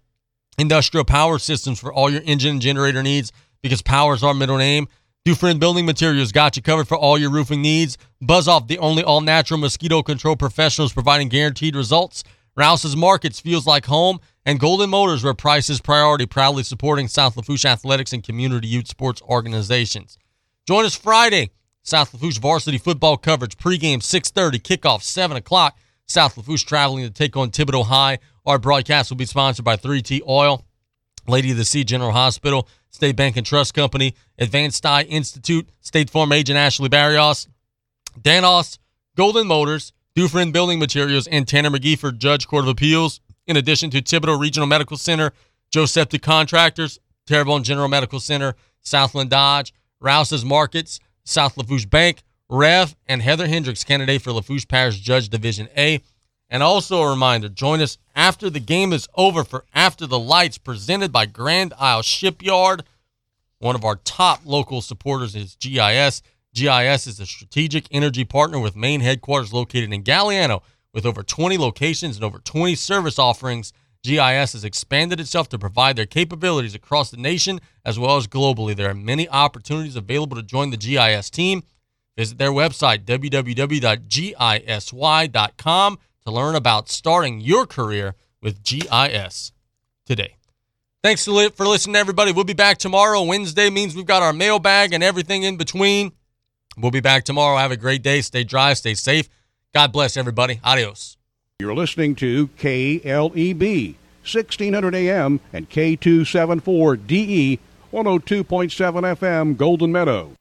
Speaker 3: Industrial Power Systems for all your engine and generator needs because power is our middle name. Dufresne Building Materials got you covered for all your roofing needs. Buzz Off, the only all natural mosquito control professionals providing guaranteed results. Rouse's Markets feels like home. And Golden Motors, where price is priority, proudly supporting South Lafourche athletics and community youth sports organizations. Join us Friday, South Lafourche varsity football coverage, pregame 6.30, kickoff 7 o'clock. South Lafourche traveling to take on Thibodaux High. Our broadcast will be sponsored by 3T Oil, Lady of the Sea General Hospital, State Bank and Trust Company, Advanced Eye Institute, State Farm agent Ashley Barrios, Danos, Golden Motors, Dufresne Building Materials, and Tanner McGee for Judge Court of Appeals, in addition to Thibodaux Regional Medical Center, Joe Septic Contractors, Terrebonne General Medical Center, Southland Dodge, Rouse's Markets, South Lafourche Bank, Rev, and Heather Hendricks, candidate for Lafourche Parish Judge Division A. And also a reminder, join us after the game is over for After the Lights, presented by Grand Isle Shipyard. One of our top local supporters is GIS. GIS is a strategic energy partner with main headquarters located in Galliano. With over 20 locations and over 20 service offerings, GIS has expanded itself to provide their capabilities across the nation as well as globally. There are many opportunities available to join the GIS team. Visit their website, www.gisy.com to learn about starting your career with GIS today. Thanks for listening, everybody. We'll be back tomorrow. Wednesday means we've got our mailbag and everything in between. We'll be back tomorrow. Have a great day. Stay dry, stay safe. God bless everybody. Adios.
Speaker 1: You're listening to KLEB, 1600 AM and K274DE, 102.7 FM, Golden Meadow.